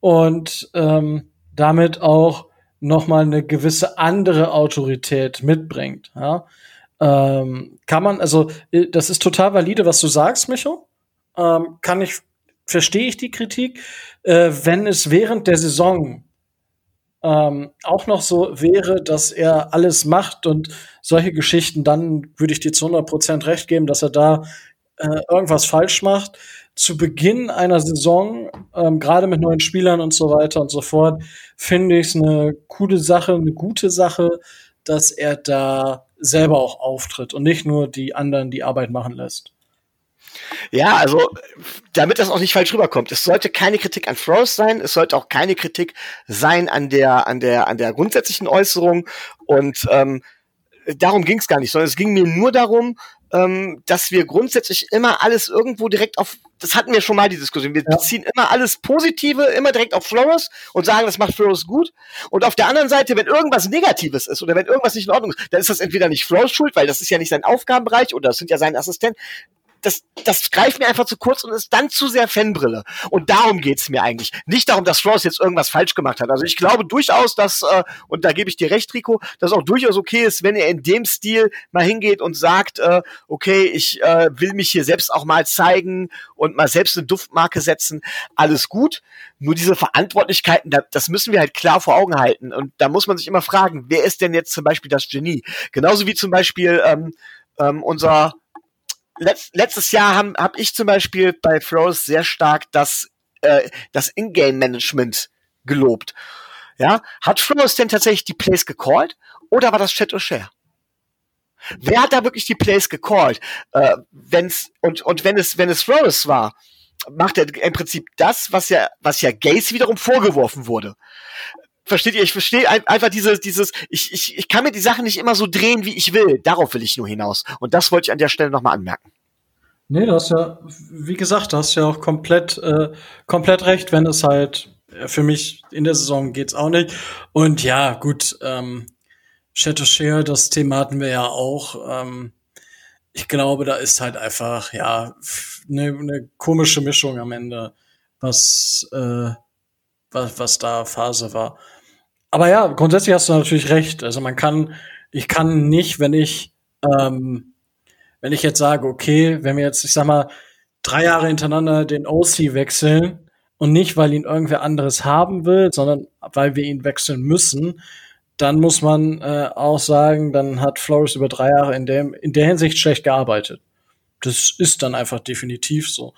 und ähm, damit auch noch mal eine gewisse andere Autorität mitbringt. Ja? Ähm, kann man, also äh, das ist total valide, was du sagst, Micho. Ähm, kann ich, verstehe ich die Kritik. Äh, wenn es während der Saison ähm, auch noch so wäre, dass er alles macht und solche Geschichten, dann würde ich dir zu 100 Prozent recht geben, dass er da äh, irgendwas falsch macht. Zu Beginn einer Saison, ähm, gerade mit neuen Spielern und so weiter und so fort, finde ich es eine coole Sache, eine gute Sache, dass er da selber auch auftritt und nicht nur die anderen die Arbeit machen lässt. Ja, also damit das auch nicht falsch rüberkommt. Es sollte keine Kritik an Frost sein, es sollte auch keine Kritik sein an der an der an der grundsätzlichen Äußerung und ähm, darum ging es gar nicht, sondern es ging mir nur darum, ähm, dass wir grundsätzlich immer alles irgendwo direkt auf, das hatten wir schon mal die Diskussion, wir ja. beziehen immer alles Positive immer direkt auf Flores und sagen, das macht Flores gut. Und auf der anderen Seite, wenn irgendwas Negatives ist oder wenn irgendwas nicht in Ordnung ist, dann ist das entweder nicht Flores Schuld, weil das ist ja nicht sein Aufgabenbereich oder das sind ja seine Assistenten das, das greift mir einfach zu kurz und ist dann zu sehr Fanbrille. Und darum geht's mir eigentlich. Nicht darum, dass Ross jetzt irgendwas falsch gemacht hat. Also ich glaube durchaus, dass, äh, und da gebe ich dir recht, Rico, dass auch durchaus okay ist, wenn er in dem Stil mal hingeht und sagt, äh, okay, ich äh, will mich hier selbst auch mal zeigen und mal selbst eine Duftmarke setzen. Alles gut. Nur diese Verantwortlichkeiten, das müssen wir halt klar vor Augen halten. Und da muss man sich immer fragen, wer ist denn jetzt zum Beispiel das Genie? Genauso wie zum Beispiel ähm, ähm, unser letzt, letztes Jahr habe hab ich zum Beispiel bei Froze sehr stark das, äh, das Ingame-Management gelobt. Ja, hat Froze denn tatsächlich die Plays gecallt oder war das Chat O'Share? Wer hat da wirklich die Plays gecallt? Äh, wenn's, und, und wenn es, wenn es Rose war, macht er im Prinzip das, was ja, was ja Gaze wiederum vorgeworfen wurde. Versteht ihr? Ich verstehe einfach dieses, dieses, ich, ich, ich kann mir die Sachen nicht immer so drehen, wie ich will. Darauf will ich nur hinaus. Und das wollte ich an der Stelle nochmal anmerken. Nee, du hast ja, wie gesagt, du hast ja auch komplett, äh, komplett recht, wenn es halt, für mich in der Saison geht's auch nicht. Und ja, gut, ähm, Shadow Share, das Thema hatten wir ja auch. Ähm, ich glaube, da ist halt einfach, ja, eine ne komische Mischung am Ende, was, äh, was, was da Phase war. Aber ja, grundsätzlich hast du natürlich recht. Also man kann, ich kann nicht, wenn ich, ähm, wenn ich jetzt sage, okay, wenn wir jetzt, ich sag mal, drei Jahre hintereinander den OC wechseln und nicht, weil ihn irgendwer anderes haben will, sondern weil wir ihn wechseln müssen, dann muss man äh, auch sagen, dann hat Flores über drei Jahre in, dem, in der Hinsicht schlecht gearbeitet. Das ist dann einfach definitiv so.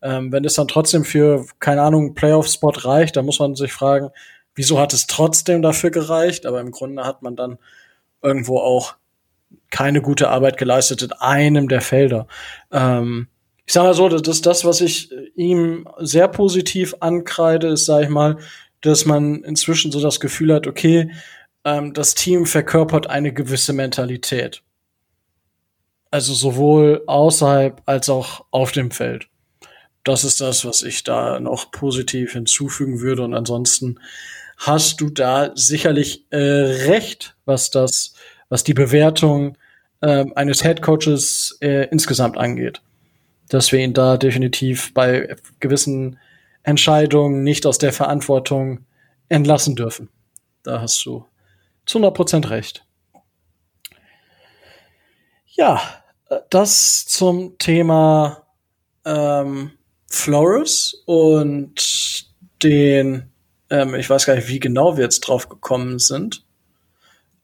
Ähm, wenn es dann trotzdem für, keine Ahnung, Playoff-Spot reicht, dann muss man sich fragen, wieso hat es trotzdem dafür gereicht? Aber im Grunde hat man dann irgendwo auch keine gute Arbeit geleistet in einem der Felder. Ähm, ich sage mal so, das ist das, was ich ihm sehr positiv ankreide, ist, sage ich mal, dass man inzwischen so das Gefühl hat, okay, ähm, das Team verkörpert eine gewisse Mentalität. Also sowohl außerhalb als auch auf dem Feld. Das ist das, was ich da noch positiv hinzufügen würde. Und ansonsten hast du da sicherlich äh, recht, was das, was die Bewertung äh, eines Headcoaches äh, insgesamt angeht. Dass wir ihn da definitiv bei gewissen Entscheidungen nicht aus der Verantwortung entlassen dürfen. Da hast du zu 100% recht. Ja, äh, das zum Thema ähm, Flores und den, ähm, ich weiß gar nicht, wie genau wir jetzt drauf gekommen sind.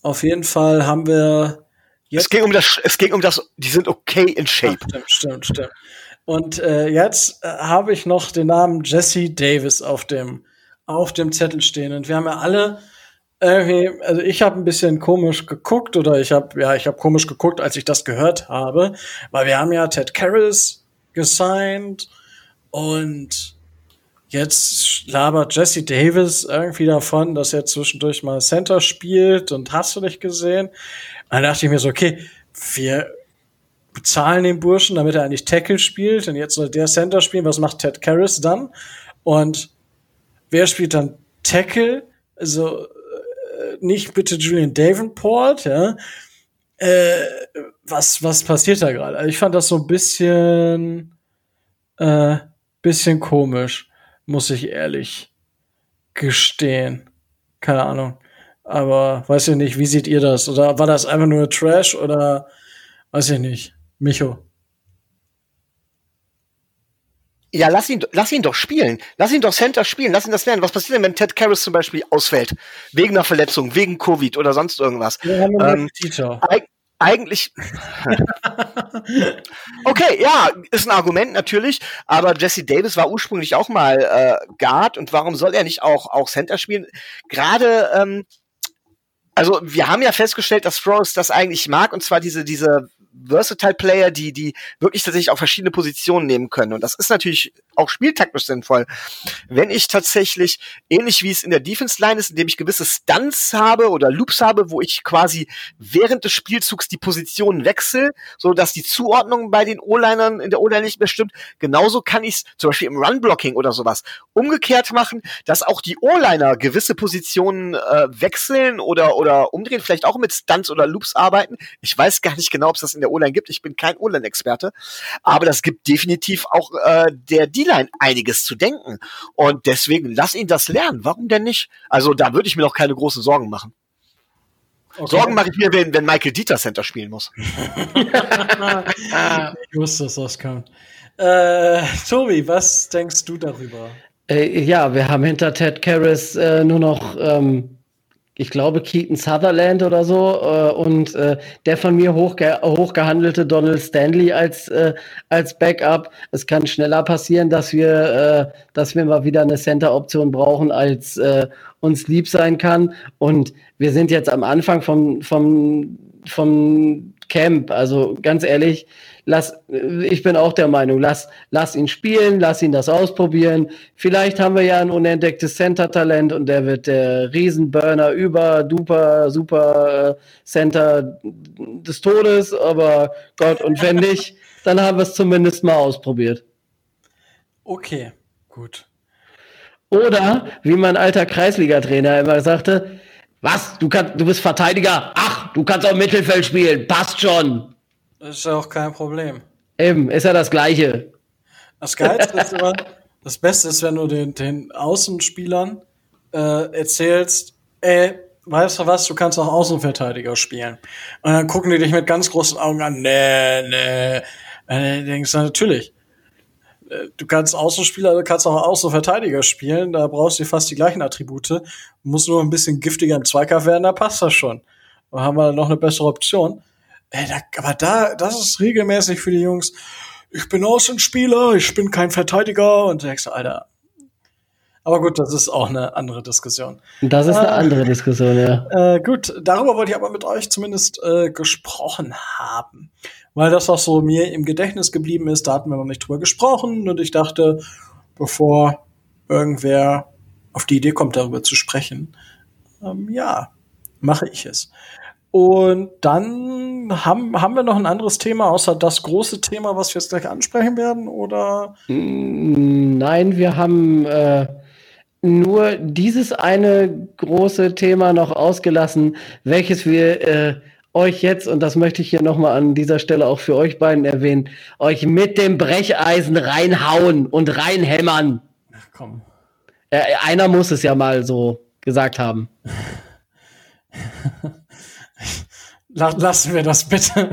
Auf jeden Fall haben wir jetzt. Es ging um das, es ging um das, die sind okay in Shape. Ach, stimmt, stimmt, stimmt. Und äh, jetzt äh, habe ich noch den Namen Jesse Davis auf dem, auf dem Zettel stehen. Und wir haben ja alle irgendwie, also ich habe ein bisschen komisch geguckt oder ich habe, ja, ich habe komisch geguckt, als ich das gehört habe, weil wir haben ja Ted Karras gesigned und jetzt labert Jesse Davis irgendwie davon, dass er zwischendurch mal Center spielt und hast du nicht gesehen? Dann dachte ich mir so, okay, wir bezahlen den Burschen, damit er eigentlich Tackle spielt und jetzt soll der Center spielen. Was macht Ted Karras dann? Und wer spielt dann Tackle? Also nicht bitte Julian Davenport, ja. Äh, was, was passiert da gerade? Also ich fand das so ein bisschen, äh, bisschen komisch, muss ich ehrlich gestehen. Keine Ahnung. Aber weiß ich nicht, wie seht ihr das? Oder war das einfach nur Trash oder weiß ich nicht? Micho. Ja, lass ihn, lass ihn doch spielen. Lass ihn doch Center spielen. Lass ihn das lernen. Was passiert denn, wenn Ted Karras zum Beispiel ausfällt? Wegen einer Verletzung, wegen Covid oder sonst irgendwas? Wir haben einen ähm, Teacher. Eig eigentlich. okay, ja, ist ein Argument natürlich, aber Jesse Davis war ursprünglich auch mal äh, Guard und warum soll er nicht auch, auch Center spielen? Gerade, ähm, also wir haben ja festgestellt, dass Frost das eigentlich mag und zwar diese, diese versatile Player, die, die wirklich tatsächlich auch verschiedene Positionen nehmen können. Und das ist natürlich auch spieltaktisch sinnvoll. Wenn ich tatsächlich, ähnlich wie es in der Defense Line ist, indem ich gewisse Stunts habe oder Loops habe, wo ich quasi während des Spielzugs die Positionen wechsle, so die Zuordnung bei den O-Linern in der O-Line nicht mehr stimmt, genauso kann ich es zum Beispiel im Run-Blocking oder sowas umgekehrt machen, dass auch die O-Liner gewisse Positionen äh, wechseln oder, oder umdrehen, vielleicht auch mit Stunts oder Loops arbeiten. Ich weiß gar nicht genau, ob es das in der O-Line gibt. Ich bin kein O-Line-Experte, aber das gibt definitiv auch äh, der D-Line einiges zu denken. Und deswegen lass ihn das lernen. Warum denn nicht? Also da würde ich mir doch keine großen Sorgen machen. Okay. Sorgen mache ich mir, wenn, wenn Michael Dieter Center spielen muss. ich wusste, dass das kommt. Äh, Tobi, was denkst du darüber? Äh, ja, wir haben hinter Ted Karras äh, nur noch ähm, ich glaube, Keaton Sutherland oder so äh, und äh, der von mir hochge hochgehandelte Donald Stanley als, äh, als Backup. Es kann schneller passieren, dass wir, äh, dass wir mal wieder eine Center-Option brauchen, als äh, uns lieb sein kann. Und wir sind jetzt am Anfang vom, vom, vom Camp. Also ganz ehrlich, lass, ich bin auch der Meinung, lass, lass ihn spielen, lass ihn das ausprobieren. Vielleicht haben wir ja ein unentdecktes Center-Talent und der wird der Riesenburner über, duper, super äh, Center des Todes, aber Gott, und wenn nicht, dann haben wir es zumindest mal ausprobiert. Okay, gut. Oder, wie mein alter Kreisliga-Trainer immer sagte, was? Du, kannst, du bist Verteidiger? Ach, du kannst auch Mittelfeld spielen. Passt schon. Das ist ja auch kein Problem. Eben, ist ja das Gleiche. Das Geilste ist immer, das Beste ist, wenn du den, den Außenspielern äh, erzählst, ey, weißt du was, du kannst auch Außenverteidiger spielen. Und dann gucken die dich mit ganz großen Augen an, nee, nee. Und dann denkst du, natürlich. Du kannst Außenspieler, du kannst auch Außenverteidiger spielen, da brauchst du fast die gleichen Attribute. Du musst nur ein bisschen giftiger im Zweikampf werden, da passt das schon. Da haben wir noch eine bessere Option. Ey, da, aber da, das ist regelmäßig für die Jungs. Ich bin Außenspieler, ich bin kein Verteidiger und denkst, Alter. Aber gut, das ist auch eine andere Diskussion. Das ist eine äh, andere Diskussion, ja. Äh, gut, darüber wollte ich aber mit euch zumindest äh, gesprochen haben. Weil das auch so mir im Gedächtnis geblieben ist, da hatten wir noch nicht drüber gesprochen und ich dachte, bevor irgendwer auf die Idee kommt, darüber zu sprechen, ähm, ja, mache ich es. Und dann haben, haben wir noch ein anderes Thema, außer das große Thema, was wir jetzt gleich ansprechen werden, oder? Mm, nein, wir haben äh, nur dieses eine große Thema noch ausgelassen, welches wir äh, euch jetzt, und das möchte ich hier nochmal an dieser Stelle auch für euch beiden erwähnen, euch mit dem Brecheisen reinhauen und reinhämmern. Ach komm. Äh, einer muss es ja mal so gesagt haben. Lassen wir das bitte.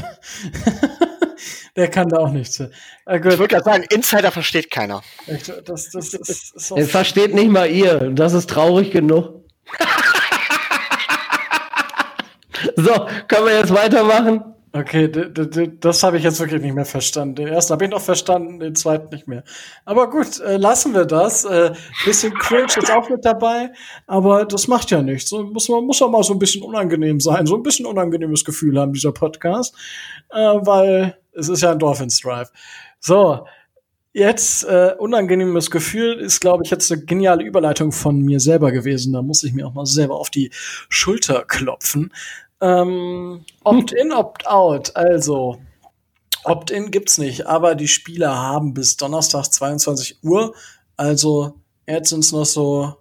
Der kann da auch nichts. Äh, ich würde gerade sagen, Insider versteht keiner. Das, das, das, das versteht nicht mal ihr. Das ist traurig genug. so, können wir jetzt weitermachen? Okay, das habe ich jetzt wirklich nicht mehr verstanden. Den ersten habe ich noch verstanden, den zweiten nicht mehr. Aber gut, äh, lassen wir das. Äh, bisschen cringe ist auch mit dabei, aber das macht ja nichts. So, muss man muss auch mal so ein bisschen unangenehm sein, so ein bisschen unangenehmes Gefühl haben dieser Podcast, äh, weil es ist ja ein Dolphins Drive. So, jetzt äh, unangenehmes Gefühl ist, glaube ich, jetzt eine geniale Überleitung von mir selber gewesen. Da muss ich mir auch mal selber auf die Schulter klopfen. Ähm, Opt-in, Opt-out. Also, Opt-in gibt's nicht, aber die Spieler haben bis Donnerstag 22 Uhr, also jetzt sind's noch so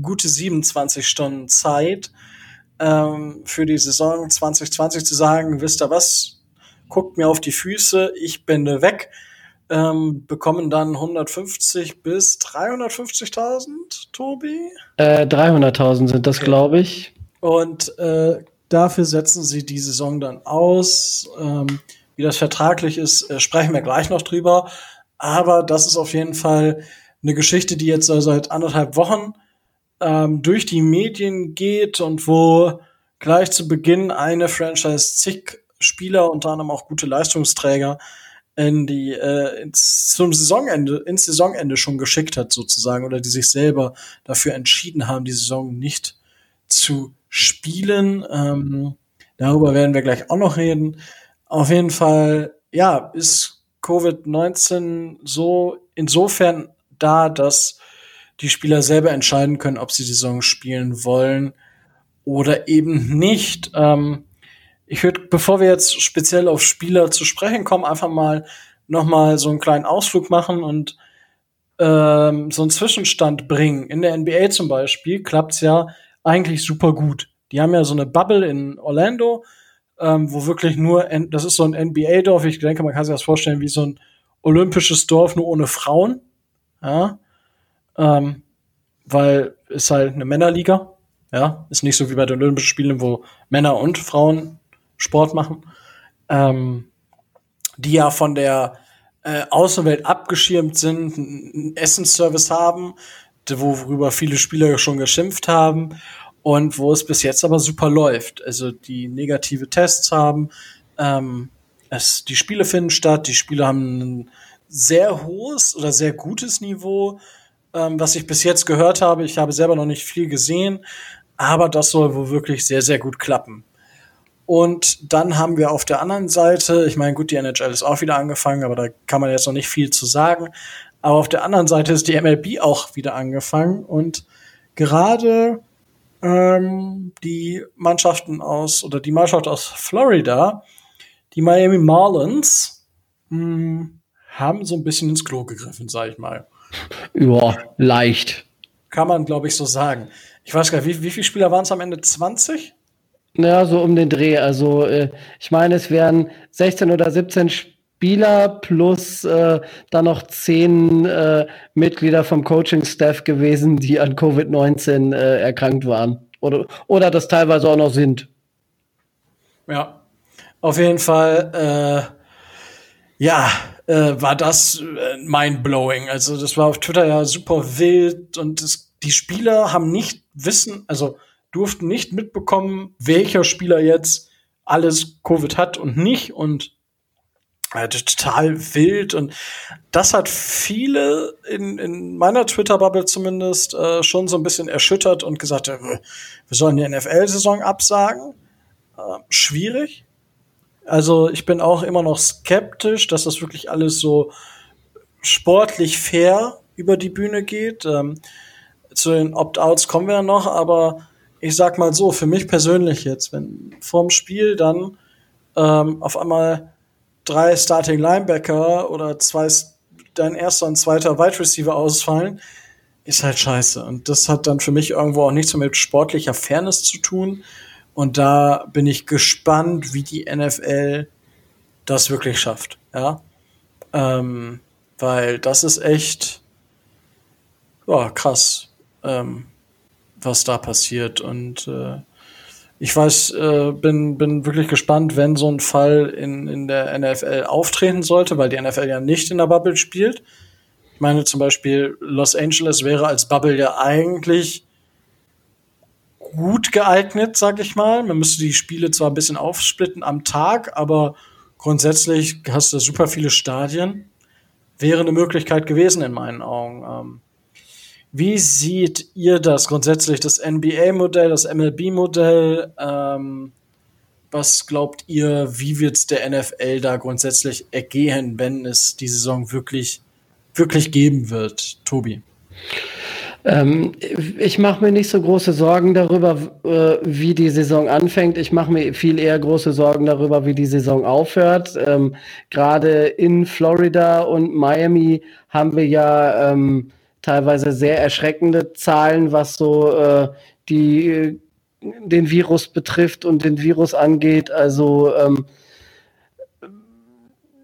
gute 27 Stunden Zeit, ähm, für die Saison 2020 zu sagen, wisst ihr was, guckt mir auf die Füße, ich bin weg, ähm, bekommen dann 150 bis 350.000, Tobi? Äh, 300.000 sind das, okay. glaube ich. Und äh, dafür setzen sie die Saison dann aus. Ähm, wie das vertraglich ist, äh, sprechen wir gleich noch drüber. Aber das ist auf jeden Fall eine Geschichte, die jetzt seit anderthalb Wochen ähm, durch die Medien geht und wo gleich zu Beginn eine Franchise zig Spieler, unter anderem auch gute Leistungsträger, in die äh, ins, zum Saisonende, ins Saisonende schon geschickt hat sozusagen oder die sich selber dafür entschieden haben, die Saison nicht zu spielen. Ähm, darüber werden wir gleich auch noch reden. Auf jeden Fall, ja, ist Covid-19 so insofern da, dass die Spieler selber entscheiden können, ob sie die Saison spielen wollen oder eben nicht. Ähm, ich würde, bevor wir jetzt speziell auf Spieler zu sprechen kommen, einfach mal noch mal so einen kleinen Ausflug machen und ähm, so einen Zwischenstand bringen. In der NBA zum Beispiel klappt's ja eigentlich super gut. Die haben ja so eine Bubble in Orlando, ähm, wo wirklich nur, das ist so ein NBA-Dorf, ich denke, man kann sich das vorstellen wie so ein olympisches Dorf, nur ohne Frauen. Ja. Ähm, weil ist halt eine Männerliga. Ja, ist nicht so wie bei den Olympischen Spielen, wo Männer und Frauen Sport machen, ähm, die ja von der äh, Außenwelt abgeschirmt sind, einen Essensservice haben, worüber viele Spieler schon geschimpft haben und wo es bis jetzt aber super läuft. Also die negative Tests haben, ähm, es, die Spiele finden statt, die Spieler haben ein sehr hohes oder sehr gutes Niveau, ähm, was ich bis jetzt gehört habe. Ich habe selber noch nicht viel gesehen, aber das soll wohl wirklich sehr, sehr gut klappen. Und dann haben wir auf der anderen Seite, ich meine, gut, die NHL ist auch wieder angefangen, aber da kann man jetzt noch nicht viel zu sagen. Aber auf der anderen Seite ist die MLB auch wieder angefangen und gerade ähm, die Mannschaften aus oder die Mannschaft aus Florida, die Miami Marlins, mh, hm, haben so ein bisschen ins Klo gegriffen, sag ich mal. Ja, leicht. Kann man, glaube ich, so sagen. Ich weiß gar nicht, wie, wie viele Spieler waren es am Ende? 20? Ja, so um den Dreh. Also äh, ich meine, es wären 16 oder 17 Spieler plus äh, dann noch 10 äh, Mitglieder vom Coaching-Staff gewesen, die an Covid-19 äh, erkrankt waren. Oder, oder das teilweise auch noch sind. Ja, auf jeden Fall, äh, ja, äh, war das mind-blowing. Also das war auf Twitter ja super wild und das, die Spieler haben nicht wissen, also durften nicht mitbekommen, welcher Spieler jetzt alles Covid hat und nicht und äh, total wild und das hat viele in, in meiner Twitter-Bubble zumindest äh, schon so ein bisschen erschüttert und gesagt, äh, wir sollen die NFL-Saison absagen. Äh, schwierig. Also ich bin auch immer noch skeptisch, dass das wirklich alles so sportlich fair über die Bühne geht. Ähm, zu den Opt-outs kommen wir noch, aber ich sag mal so, für mich persönlich jetzt, wenn vorm Spiel dann ähm, auf einmal drei Starting Linebacker oder zwei, dein erster und zweiter Wide Receiver ausfallen, ist halt scheiße. Und das hat dann für mich irgendwo auch nichts mit sportlicher Fairness zu tun. Und da bin ich gespannt, wie die NFL das wirklich schafft. Ja. Ähm, weil das ist echt ja, krass. Ähm, was da passiert. Und äh, ich weiß, äh, bin, bin wirklich gespannt, wenn so ein Fall in, in der NFL auftreten sollte, weil die NFL ja nicht in der Bubble spielt. Ich meine zum Beispiel, Los Angeles wäre als Bubble ja eigentlich gut geeignet, sag ich mal. Man müsste die Spiele zwar ein bisschen aufsplitten am Tag, aber grundsätzlich hast du super viele Stadien. Wäre eine Möglichkeit gewesen in meinen Augen. Ähm, wie seht ihr das grundsätzlich, das NBA-Modell, das MLB-Modell? Ähm, was glaubt ihr, wie wird es der NFL da grundsätzlich ergehen, wenn es die Saison wirklich, wirklich geben wird? Tobi. Ähm, ich mache mir nicht so große Sorgen darüber, äh, wie die Saison anfängt. Ich mache mir viel eher große Sorgen darüber, wie die Saison aufhört. Ähm, Gerade in Florida und Miami haben wir ja ähm, teilweise sehr erschreckende Zahlen, was so äh, die den Virus betrifft und den Virus angeht. Also ähm,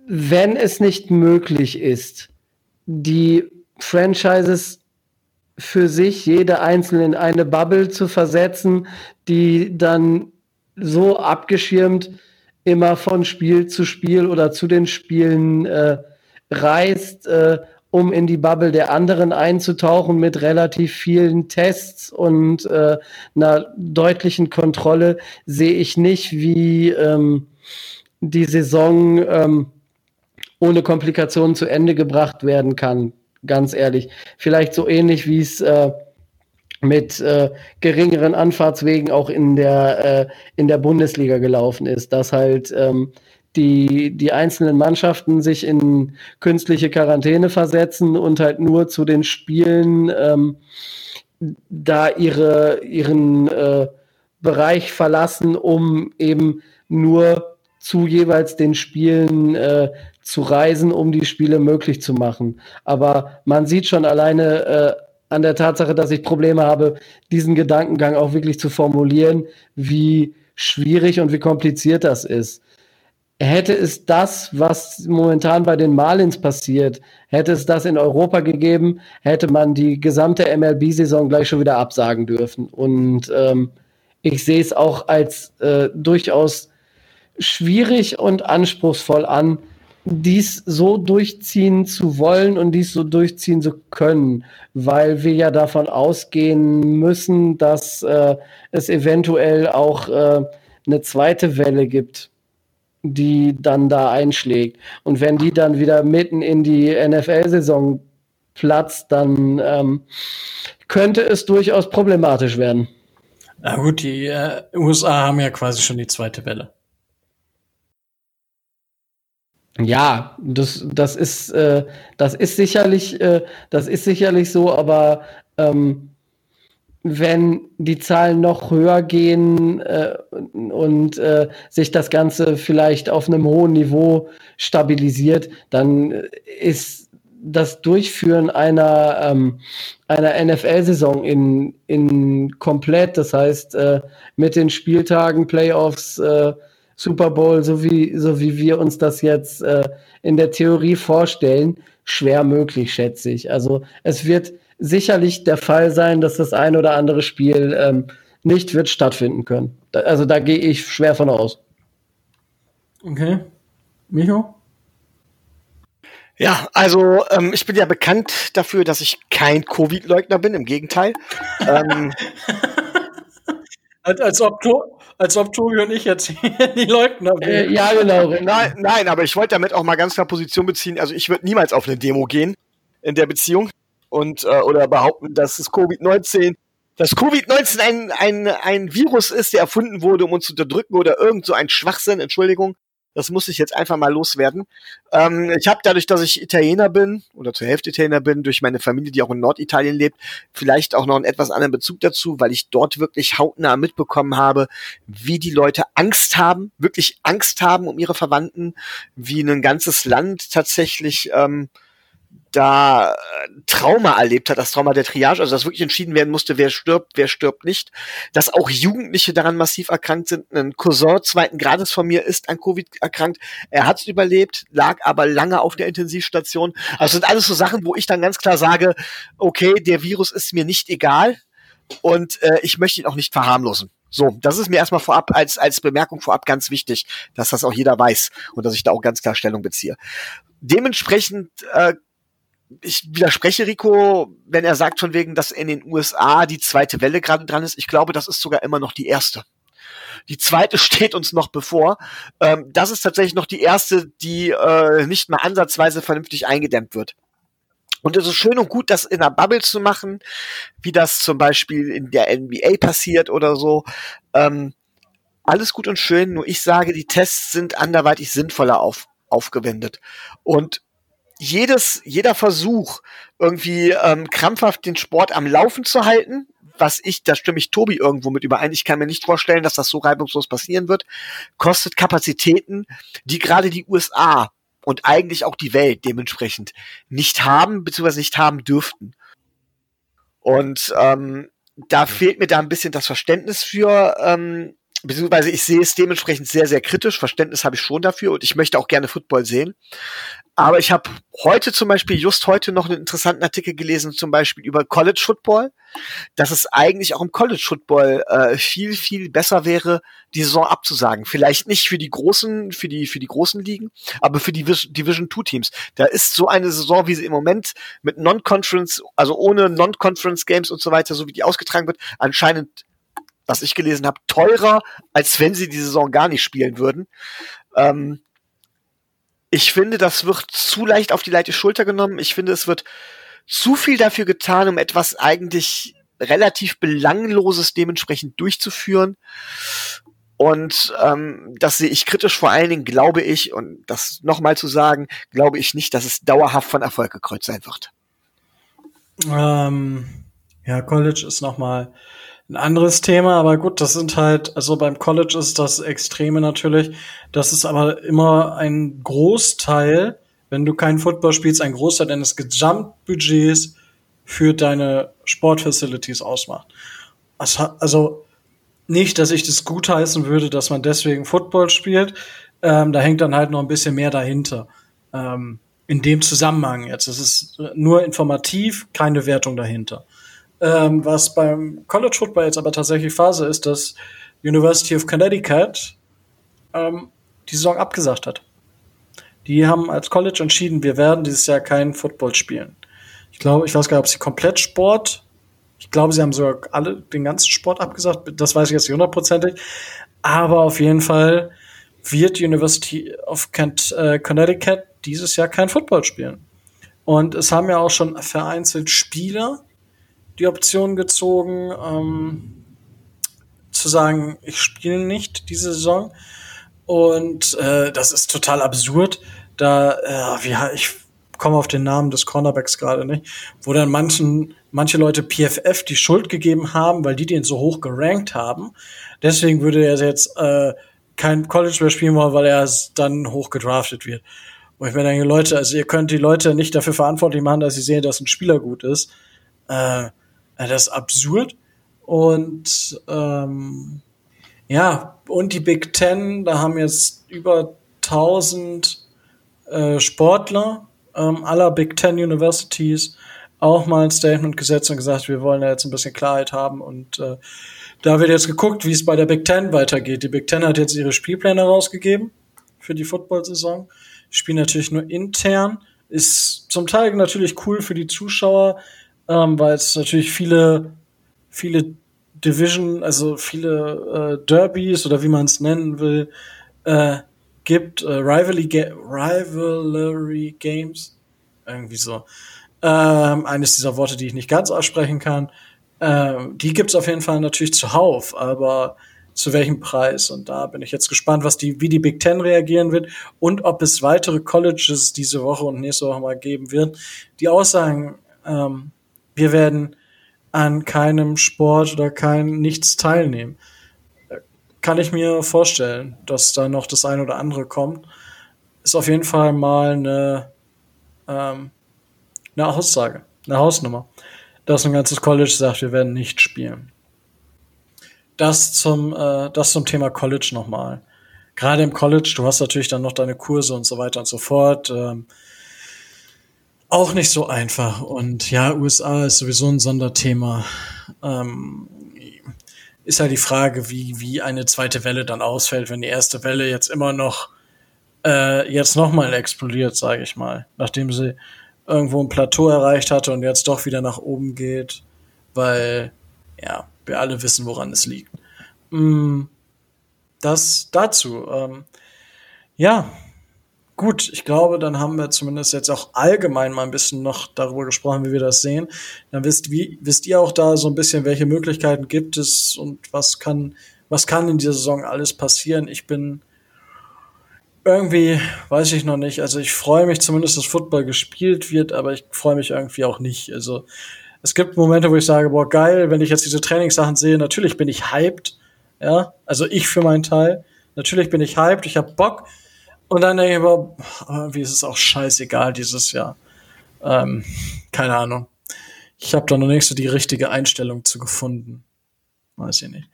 wenn es nicht möglich ist, die Franchises für sich jede einzelne in eine Bubble zu versetzen, die dann so abgeschirmt immer von Spiel zu Spiel oder zu den Spielen äh, reist, äh, um in die Bubble der anderen einzutauchen mit relativ vielen Tests und äh, einer deutlichen Kontrolle, sehe ich nicht, wie ähm, die Saison ähm, ohne Komplikationen zu Ende gebracht werden kann. Ganz ehrlich. Vielleicht so ähnlich wie es äh, mit äh, geringeren Anfahrtswegen auch in der, äh, in der Bundesliga gelaufen ist, dass halt ähm, die, die einzelnen Mannschaften sich in künstliche Quarantäne versetzen und halt nur zu den Spielen ähm, da ihre, ihren äh, Bereich verlassen, um eben nur zu jeweils den Spielen äh, zu reisen, um die Spiele möglich zu machen. Aber man sieht schon alleine äh, an der Tatsache, dass ich Probleme habe, diesen Gedankengang auch wirklich zu formulieren, wie schwierig und wie kompliziert das ist. Hätte es das, was momentan bei den Marlins passiert, hätte es das in Europa gegeben, hätte man die gesamte MLB-Saison gleich schon wieder absagen dürfen. Und ähm, ich sehe es auch als äh, durchaus schwierig und anspruchsvoll an, dies so durchziehen zu wollen und dies so durchziehen zu können, weil wir ja davon ausgehen müssen, dass äh, es eventuell auch äh, eine zweite Welle gibt, die dann da einschlägt. Und wenn die dann wieder mitten in die NFL-Saison platzt, dann ähm, könnte es durchaus problematisch werden. Na gut, die äh, USA haben ja quasi schon die zweite Welle. Ja, das, das ist, äh, das ist sicherlich, äh, das ist sicherlich so, aber ähm, wenn die Zahlen noch höher gehen äh, und äh, sich das Ganze vielleicht auf einem hohen Niveau stabilisiert, dann ist das Durchführen einer, ähm, einer NFL-Saison in, in komplett, das heißt äh, mit den Spieltagen, Playoffs, äh, Super Bowl, so wie, so wie wir uns das jetzt äh, in der Theorie vorstellen, schwer möglich, schätze ich. Also es wird sicherlich der Fall sein, dass das ein oder andere Spiel ähm, nicht wird stattfinden können. Da, also da gehe ich schwer von aus. Okay. Micho? Ja, also ähm, ich bin ja bekannt dafür, dass ich kein Covid-Leugner bin, im Gegenteil. ähm, als, ob, als ob Tobi und ich jetzt die Leugner äh, Ja, genau. Nein, nein, aber ich wollte damit auch mal ganz klar Position beziehen. Also ich würde niemals auf eine Demo gehen in der Beziehung und äh, oder behaupten, dass es Covid-19 dass Covid-19 ein, ein, ein Virus ist, der erfunden wurde, um uns zu unterdrücken oder irgend so ein Schwachsinn, Entschuldigung. Das muss ich jetzt einfach mal loswerden. Ähm, ich habe dadurch, dass ich Italiener bin oder zur Hälfte Italiener bin, durch meine Familie, die auch in Norditalien lebt, vielleicht auch noch einen etwas anderen Bezug dazu, weil ich dort wirklich hautnah mitbekommen habe, wie die Leute Angst haben, wirklich Angst haben um ihre Verwandten, wie ein ganzes Land tatsächlich ähm, da äh, Trauma erlebt hat, das Trauma der Triage, also dass wirklich entschieden werden musste, wer stirbt, wer stirbt nicht, dass auch Jugendliche daran massiv erkrankt sind. Ein Cousin zweiten Grades von mir ist an Covid erkrankt. Er hat es überlebt, lag aber lange auf der Intensivstation. Also sind alles so Sachen, wo ich dann ganz klar sage, okay, der Virus ist mir nicht egal und äh, ich möchte ihn auch nicht verharmlosen. So, das ist mir erstmal vorab als, als Bemerkung vorab ganz wichtig, dass das auch jeder weiß und dass ich da auch ganz klar Stellung beziehe. Dementsprechend äh, ich widerspreche Rico, wenn er sagt von wegen, dass in den USA die zweite Welle gerade dran ist. Ich glaube, das ist sogar immer noch die erste. Die zweite steht uns noch bevor. Ähm, das ist tatsächlich noch die erste, die äh, nicht mal ansatzweise vernünftig eingedämmt wird. Und es ist schön und gut, das in einer Bubble zu machen, wie das zum Beispiel in der NBA passiert oder so. Ähm, alles gut und schön, nur ich sage, die Tests sind anderweitig sinnvoller auf, aufgewendet. Und jedes, jeder Versuch, irgendwie ähm, krampfhaft den Sport am Laufen zu halten, was ich, da stimme ich Tobi irgendwo mit überein, ich kann mir nicht vorstellen, dass das so reibungslos passieren wird, kostet Kapazitäten, die gerade die USA und eigentlich auch die Welt dementsprechend nicht haben, beziehungsweise nicht haben dürften. Und ähm, da fehlt mir da ein bisschen das Verständnis für, ähm, beziehungsweise ich sehe es dementsprechend sehr, sehr kritisch. Verständnis habe ich schon dafür und ich möchte auch gerne Football sehen. Aber ich habe heute zum Beispiel, just heute noch einen interessanten Artikel gelesen, zum Beispiel über College Football, dass es eigentlich auch im College Football äh, viel, viel besser wäre, die Saison abzusagen. Vielleicht nicht für die großen, für die, für die großen Ligen, aber für die Division 2 Teams. Da ist so eine Saison, wie sie im Moment mit Non-Conference, also ohne Non-Conference Games und so weiter, so wie die ausgetragen wird, anscheinend was ich gelesen habe, teurer, als wenn sie die Saison gar nicht spielen würden. Ähm, ich finde, das wird zu leicht auf die leichte Schulter genommen. Ich finde, es wird zu viel dafür getan, um etwas eigentlich relativ belangloses dementsprechend durchzuführen. Und ähm, das sehe ich kritisch. Vor allen Dingen glaube ich, und das nochmal zu sagen, glaube ich nicht, dass es dauerhaft von Erfolg gekreuzt sein wird. Ähm, ja, College ist nochmal ein anderes Thema, aber gut, das sind halt, also beim College ist das Extreme natürlich. Das ist aber immer ein Großteil, wenn du keinen Football spielst, ein Großteil deines Gesamtbudgets für deine Sportfacilities ausmacht. Also nicht, dass ich das gutheißen würde, dass man deswegen Football spielt. Ähm, da hängt dann halt noch ein bisschen mehr dahinter. Ähm, in dem Zusammenhang jetzt. Es ist nur informativ, keine Wertung dahinter. Ähm, was beim College Football jetzt aber tatsächlich Phase ist, dass University of Connecticut ähm, die Saison abgesagt hat. Die haben als College entschieden, wir werden dieses Jahr keinen Football spielen. Ich glaube, ich weiß gar nicht, ob sie komplett Sport, ich glaube, sie haben sogar alle den ganzen Sport abgesagt, das weiß ich jetzt nicht hundertprozentig, aber auf jeden Fall wird University of äh, Connecticut dieses Jahr kein Football spielen. Und es haben ja auch schon vereinzelt Spieler die Option gezogen, ähm, zu sagen, ich spiele nicht diese Saison. Und äh, das ist total absurd. Da, äh, wie, ich komme auf den Namen des Cornerbacks gerade nicht, wo dann manchen, manche Leute PFF die Schuld gegeben haben, weil die den so hoch gerankt haben. Deswegen würde er jetzt äh, kein College mehr spielen wollen, weil er dann hoch gedraftet wird. Wo ich mir denke, Leute, also ihr könnt die Leute nicht dafür verantwortlich machen, dass sie sehen, dass ein Spieler gut ist. Äh, das ist absurd. Und ähm, ja, und die Big Ten, da haben jetzt über 1000 äh, Sportler ähm, aller Big Ten Universities auch mal ein Statement gesetzt und gesagt, wir wollen da jetzt ein bisschen Klarheit haben. Und äh, da wird jetzt geguckt, wie es bei der Big Ten weitergeht. Die Big Ten hat jetzt ihre Spielpläne rausgegeben für die Football-Saison. Spielen natürlich nur intern. Ist zum Teil natürlich cool für die Zuschauer, ähm, weil es natürlich viele, viele Division, also viele äh, Derbys oder wie man es nennen will, äh, gibt, äh, Rivalry, Ga Rivalry Games, irgendwie so. Ähm, eines dieser Worte, die ich nicht ganz aussprechen kann. Ähm, die gibt's auf jeden Fall natürlich zuhauf, aber zu welchem Preis? Und da bin ich jetzt gespannt, was die, wie die Big Ten reagieren wird und ob es weitere Colleges diese Woche und nächste Woche mal geben wird, die aussagen, ähm, wir werden an keinem Sport oder kein nichts teilnehmen. Kann ich mir vorstellen, dass da noch das eine oder andere kommt. Ist auf jeden Fall mal eine, ähm, eine Aussage, eine Hausnummer, dass ein ganzes College sagt, wir werden nicht spielen. Das zum, äh, das zum Thema College nochmal. Gerade im College, du hast natürlich dann noch deine Kurse und so weiter und so fort. Ähm, auch nicht so einfach. Und ja, USA ist sowieso ein Sonderthema. Ähm, ist halt die Frage, wie, wie eine zweite Welle dann ausfällt, wenn die erste Welle jetzt immer noch äh, jetzt nochmal explodiert, sage ich mal, nachdem sie irgendwo ein Plateau erreicht hatte und jetzt doch wieder nach oben geht, weil ja, wir alle wissen, woran es liegt. Mm, das dazu. Ähm, ja, Gut, ich glaube, dann haben wir zumindest jetzt auch allgemein mal ein bisschen noch darüber gesprochen, wie wir das sehen. Dann wisst, wie, wisst ihr auch da so ein bisschen, welche Möglichkeiten gibt es und was kann, was kann in dieser Saison alles passieren. Ich bin irgendwie, weiß ich noch nicht. Also ich freue mich zumindest, dass Football gespielt wird, aber ich freue mich irgendwie auch nicht. Also es gibt Momente, wo ich sage, boah, geil, wenn ich jetzt diese Trainingssachen sehe, natürlich bin ich hyped. Ja, also ich für meinen Teil. Natürlich bin ich hyped, ich habe Bock. Und dann denke ich mir, wie ist es auch scheißegal dieses Jahr. Ähm, keine Ahnung. Ich habe da noch nicht so die richtige Einstellung zu gefunden. Weiß ich nicht.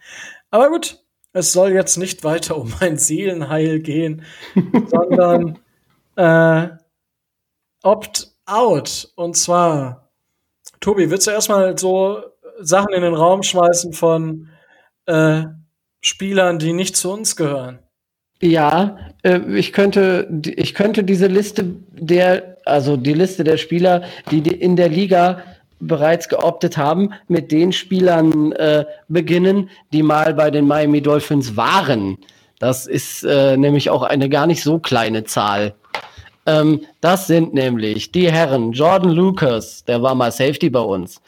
Aber gut. es soll jetzt nicht weiter um mein Seelenheil gehen, sondern äh, Opt-out. Und zwar, Tobi, willst du erstmal so Sachen in den Raum schmeißen von äh, Spielern, die nicht zu uns gehören? Ja, äh, ich könnte, ich könnte diese Liste der, also die Liste der Spieler, die in der Liga bereits geoptet haben, mit den Spielern äh, beginnen, die mal bei den Miami Dolphins waren. Das ist äh, nämlich auch eine gar nicht so kleine Zahl. Ähm, das sind nämlich die Herren Jordan Lucas, der war mal Safety bei uns.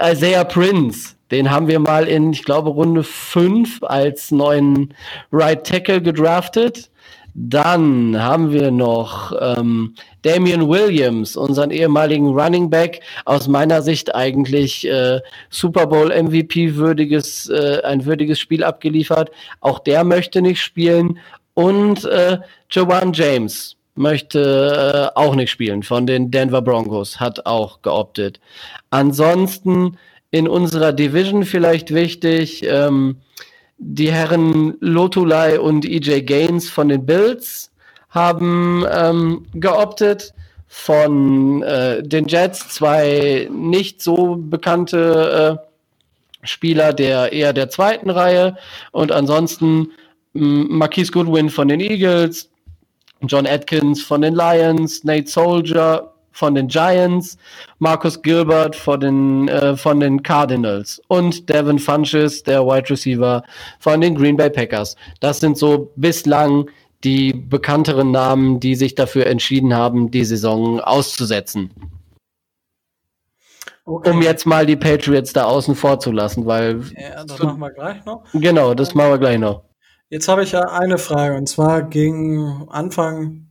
Isaiah Prince, den haben wir mal in, ich glaube, Runde 5 als neuen Right Tackle gedraftet. Dann haben wir noch ähm, Damian Williams, unseren ehemaligen Running Back, aus meiner Sicht eigentlich äh, Super Bowl MVP würdiges, äh, ein würdiges Spiel abgeliefert. Auch der möchte nicht spielen. Und äh, Joanne James, möchte äh, auch nicht spielen von den Denver Broncos, hat auch geoptet. Ansonsten in unserer Division vielleicht wichtig, ähm, die Herren Lotulai und EJ Gaines von den Bills haben ähm, geoptet. Von äh, den Jets zwei nicht so bekannte äh, Spieler der eher der zweiten Reihe und ansonsten Marquise Goodwin von den Eagles, John Atkins von den Lions, Nate Soldier von den Giants, Marcus Gilbert von den, äh, von den Cardinals und Devin Funches, der Wide Receiver von den Green Bay Packers. Das sind so bislang die bekannteren Namen, die sich dafür entschieden haben, die Saison auszusetzen. Okay. Um jetzt mal die Patriots da außen vor zu lassen, weil. Ja, das machen wir gleich noch. Genau, das machen wir gleich noch. Jetzt habe ich ja eine Frage und zwar ging Anfang,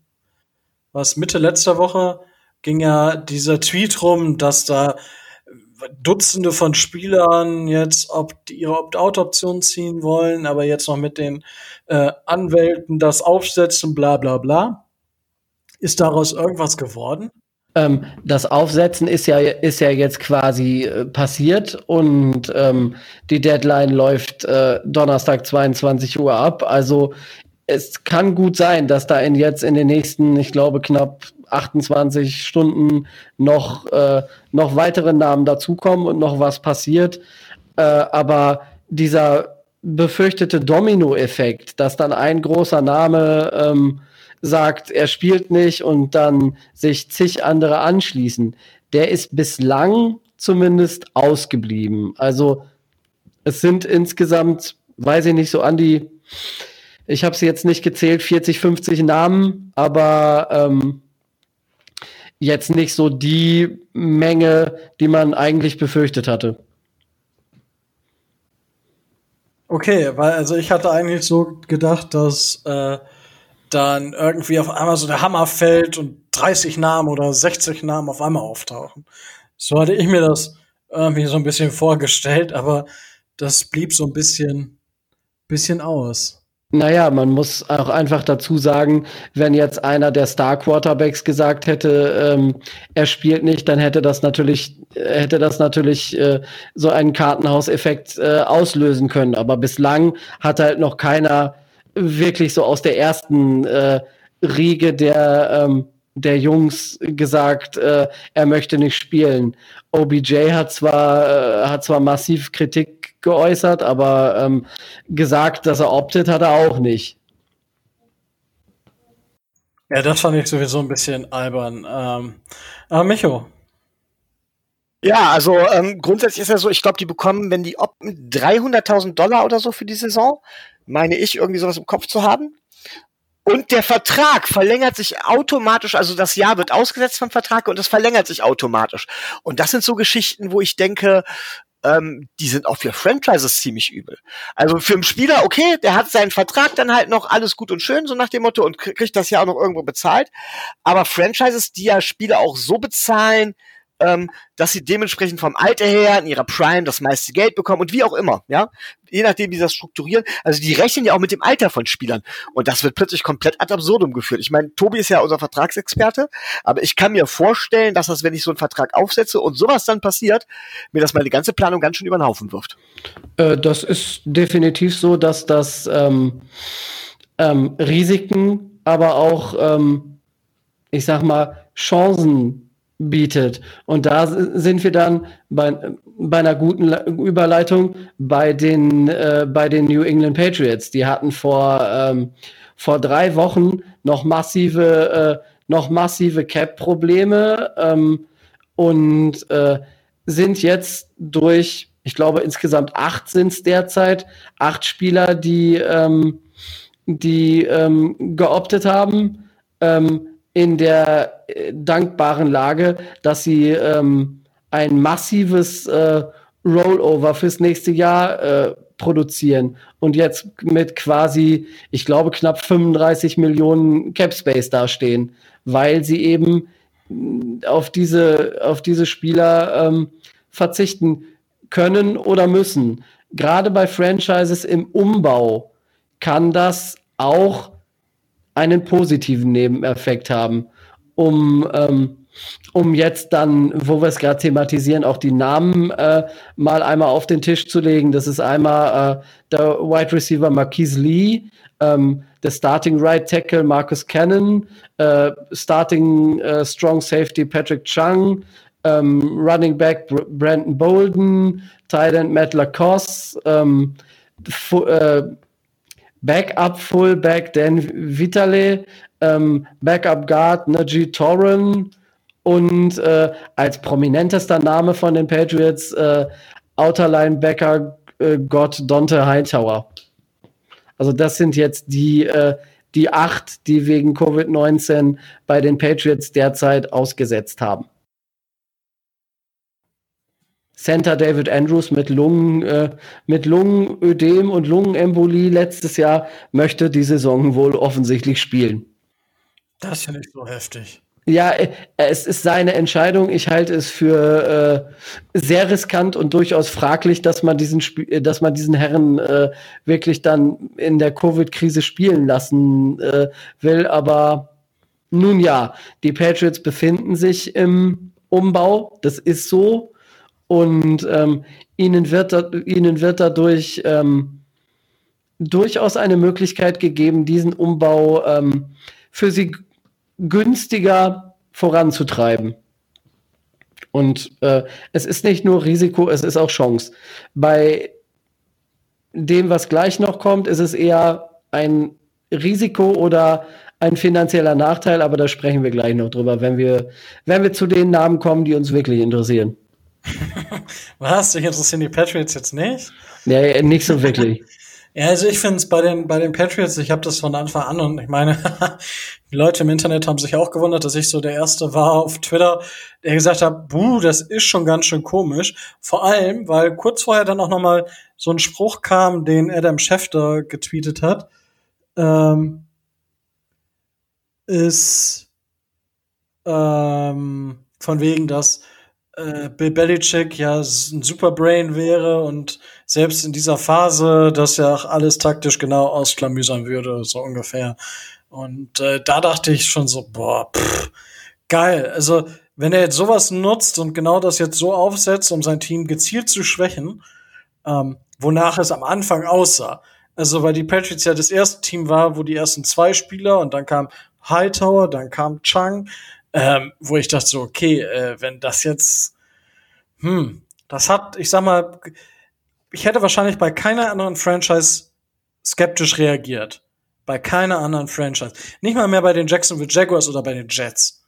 was Mitte letzter Woche, ging ja dieser Tweet rum, dass da Dutzende von Spielern jetzt die ihre Opt-out-Option ziehen wollen, aber jetzt noch mit den äh, Anwälten das aufsetzen, bla bla bla. Ist daraus irgendwas geworden? Ähm, das Aufsetzen ist ja, ist ja jetzt quasi äh, passiert und ähm, die Deadline läuft äh, Donnerstag 22 Uhr ab. Also es kann gut sein, dass da in jetzt in den nächsten, ich glaube, knapp 28 Stunden noch, äh, noch weitere Namen dazukommen und noch was passiert. Äh, aber dieser befürchtete Domino-Effekt, dass dann ein großer Name ähm, sagt, er spielt nicht und dann sich zig andere anschließen, der ist bislang zumindest ausgeblieben. Also es sind insgesamt, weiß ich nicht, so an die, ich habe sie jetzt nicht gezählt, 40, 50 Namen, aber ähm, jetzt nicht so die Menge, die man eigentlich befürchtet hatte. Okay, weil also ich hatte eigentlich so gedacht, dass äh, dann irgendwie auf einmal so der Hammer fällt und 30 Namen oder 60 Namen auf einmal auftauchen. So hatte ich mir das irgendwie so ein bisschen vorgestellt, aber das blieb so ein bisschen, bisschen aus. Naja, man muss auch einfach dazu sagen, wenn jetzt einer der Star Quarterbacks gesagt hätte, ähm, er spielt nicht, dann hätte das natürlich, hätte das natürlich äh, so einen Kartenhauseffekt äh, auslösen können. Aber bislang hat halt noch keiner wirklich so aus der ersten äh, Riege der, ähm, der Jungs gesagt, äh, er möchte nicht spielen. OBJ hat zwar, äh, hat zwar massiv Kritik geäußert, aber ähm, gesagt, dass er optet, hat er auch nicht. Ja, das fand ich sowieso ein bisschen albern. Ähm, aber Micho. Ja, also ähm, grundsätzlich ist ja so, ich glaube, die bekommen, wenn die opten, 300.000 Dollar oder so für die Saison meine ich, irgendwie sowas im Kopf zu haben. Und der Vertrag verlängert sich automatisch, also das Jahr wird ausgesetzt vom Vertrag und es verlängert sich automatisch. Und das sind so Geschichten, wo ich denke, ähm, die sind auch für Franchises ziemlich übel. Also für einen Spieler, okay, der hat seinen Vertrag dann halt noch alles gut und schön, so nach dem Motto, und kriegt das ja auch noch irgendwo bezahlt. Aber Franchises, die ja Spieler auch so bezahlen, ähm, dass sie dementsprechend vom Alter her in ihrer Prime das meiste Geld bekommen und wie auch immer, ja, je nachdem, wie sie das strukturieren. Also die rechnen ja auch mit dem Alter von Spielern und das wird plötzlich komplett ad absurdum geführt. Ich meine, Tobi ist ja unser Vertragsexperte, aber ich kann mir vorstellen, dass das, wenn ich so einen Vertrag aufsetze und sowas dann passiert, mir das meine ganze Planung ganz schön über den Haufen wirft. Äh, das ist definitiv so, dass das ähm, ähm, Risiken, aber auch, ähm, ich sag mal, Chancen bietet. Und da sind wir dann bei, bei einer guten Überleitung bei den, äh, bei den New England Patriots. Die hatten vor, ähm, vor drei Wochen noch massive, äh, noch massive Cap-Probleme ähm, und äh, sind jetzt durch, ich glaube insgesamt acht sind es derzeit, acht Spieler, die, ähm, die ähm, geoptet haben, ähm, in der äh, dankbaren Lage, dass sie ähm, ein massives äh, Rollover fürs nächste Jahr äh, produzieren und jetzt mit quasi, ich glaube, knapp 35 Millionen Cap Space dastehen, weil sie eben mm, auf diese, auf diese Spieler ähm, verzichten können oder müssen. Gerade bei Franchises im Umbau kann das auch einen positiven Nebeneffekt haben, um, ähm, um jetzt dann, wo wir es gerade thematisieren, auch die Namen äh, mal einmal auf den Tisch zu legen. Das ist einmal äh, der Wide Receiver Marquise Lee, ähm, der Starting Right Tackle Marcus Cannon, äh, Starting äh, Strong Safety Patrick Chung, ähm, Running Back Br Brandon Bolden, Tight End Matt Lacoste, ähm, äh, Backup Fullback Dan Vitale, ähm, Backup Guard Najee Torren und äh, als prominentester Name von den Patriots äh, Outer Linebacker äh, Gott Dante Hightower. Also das sind jetzt die, äh, die acht, die wegen Covid-19 bei den Patriots derzeit ausgesetzt haben. Center David Andrews mit Lungen, äh, mit Lungenödem und Lungenembolie letztes Jahr möchte die Saison wohl offensichtlich spielen. Das ist ja nicht so heftig. Ja, äh, es ist seine Entscheidung. Ich halte es für äh, sehr riskant und durchaus fraglich, dass man diesen, Sp äh, dass man diesen Herren äh, wirklich dann in der Covid-Krise spielen lassen äh, will. Aber nun ja, die Patriots befinden sich im Umbau. Das ist so und ähm, ihnen, wird ihnen wird dadurch ähm, durchaus eine Möglichkeit gegeben, diesen Umbau ähm, für sie günstiger voranzutreiben. Und äh, es ist nicht nur Risiko, es ist auch Chance. Bei dem, was gleich noch kommt, ist es eher ein Risiko oder ein finanzieller Nachteil, aber da sprechen wir gleich noch drüber, wenn wir, wenn wir zu den Namen kommen, die uns wirklich interessieren. Was? Dich interessieren die Patriots jetzt nicht? Ja, nicht so wirklich. ja, also ich finde es bei den, bei den Patriots, ich habe das von Anfang an und ich meine, die Leute im Internet haben sich auch gewundert, dass ich so der Erste war auf Twitter, der gesagt hat, buh, das ist schon ganz schön komisch. Vor allem, weil kurz vorher dann auch noch mal so ein Spruch kam, den Adam Schefter getweetet hat, ähm, ist ähm, von wegen, dass äh, Bill Belichick ja ein Superbrain wäre und selbst in dieser Phase das ja auch alles taktisch genau ausklamüsern würde, so ungefähr. Und äh, da dachte ich schon so, boah, pff, geil. Also, wenn er jetzt sowas nutzt und genau das jetzt so aufsetzt, um sein Team gezielt zu schwächen, ähm, wonach es am Anfang aussah. Also, weil die Patriots ja das erste Team war, wo die ersten zwei Spieler und dann kam Hightower, dann kam Chang, ähm, wo ich dachte so, okay, äh, wenn das jetzt, hm, das hat, ich sag mal, ich hätte wahrscheinlich bei keiner anderen Franchise skeptisch reagiert. Bei keiner anderen Franchise. Nicht mal mehr bei den Jacksonville Jaguars oder bei den Jets.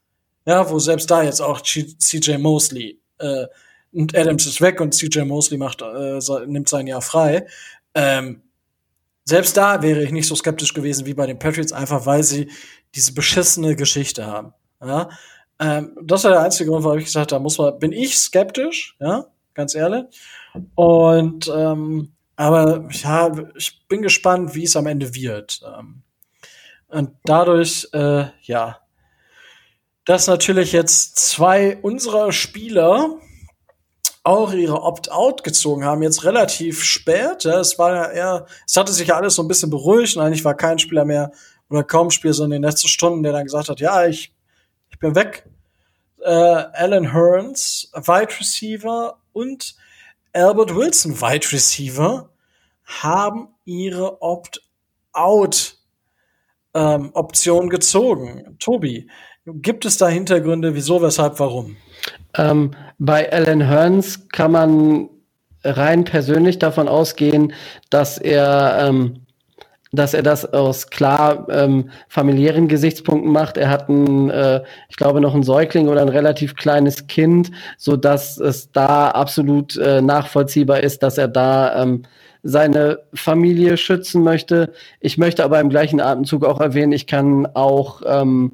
Ja, wo selbst da jetzt auch CJ Mosley äh, und Adams ist weg und CJ Mosley macht, äh, nimmt sein Jahr frei. Ähm, selbst da wäre ich nicht so skeptisch gewesen wie bei den Patriots, einfach weil sie diese beschissene Geschichte haben. Ja? Ähm, das war der einzige Grund, warum ich gesagt habe, da muss man, bin ich skeptisch, ja, ganz ehrlich. Und ähm, aber ja, ich bin gespannt, wie es am Ende wird. Ähm, und dadurch, äh, ja, dass natürlich jetzt zwei unserer Spieler auch ihre Opt-out gezogen haben, jetzt relativ spät. Ja, es war ja eher, es hatte sich ja alles so ein bisschen beruhigt und eigentlich war kein Spieler mehr oder kaum Spieler so in den letzten Stunden, der dann gesagt hat, ja, ich, ich bin weg. Äh, Alan Hearns, Wide Receiver und Albert Wilson, Wide Receiver, haben ihre Opt-out ähm, Option gezogen. Tobi, gibt es da Hintergründe, wieso, weshalb, warum? Ähm, bei Alan Hearns kann man rein persönlich davon ausgehen, dass er, ähm, dass er das aus klar ähm, familiären Gesichtspunkten macht. Er hat ein, äh, ich glaube, noch ein Säugling oder ein relativ kleines Kind, so dass es da absolut äh, nachvollziehbar ist, dass er da ähm, seine Familie schützen möchte. Ich möchte aber im gleichen Atemzug auch erwähnen, ich kann auch ähm,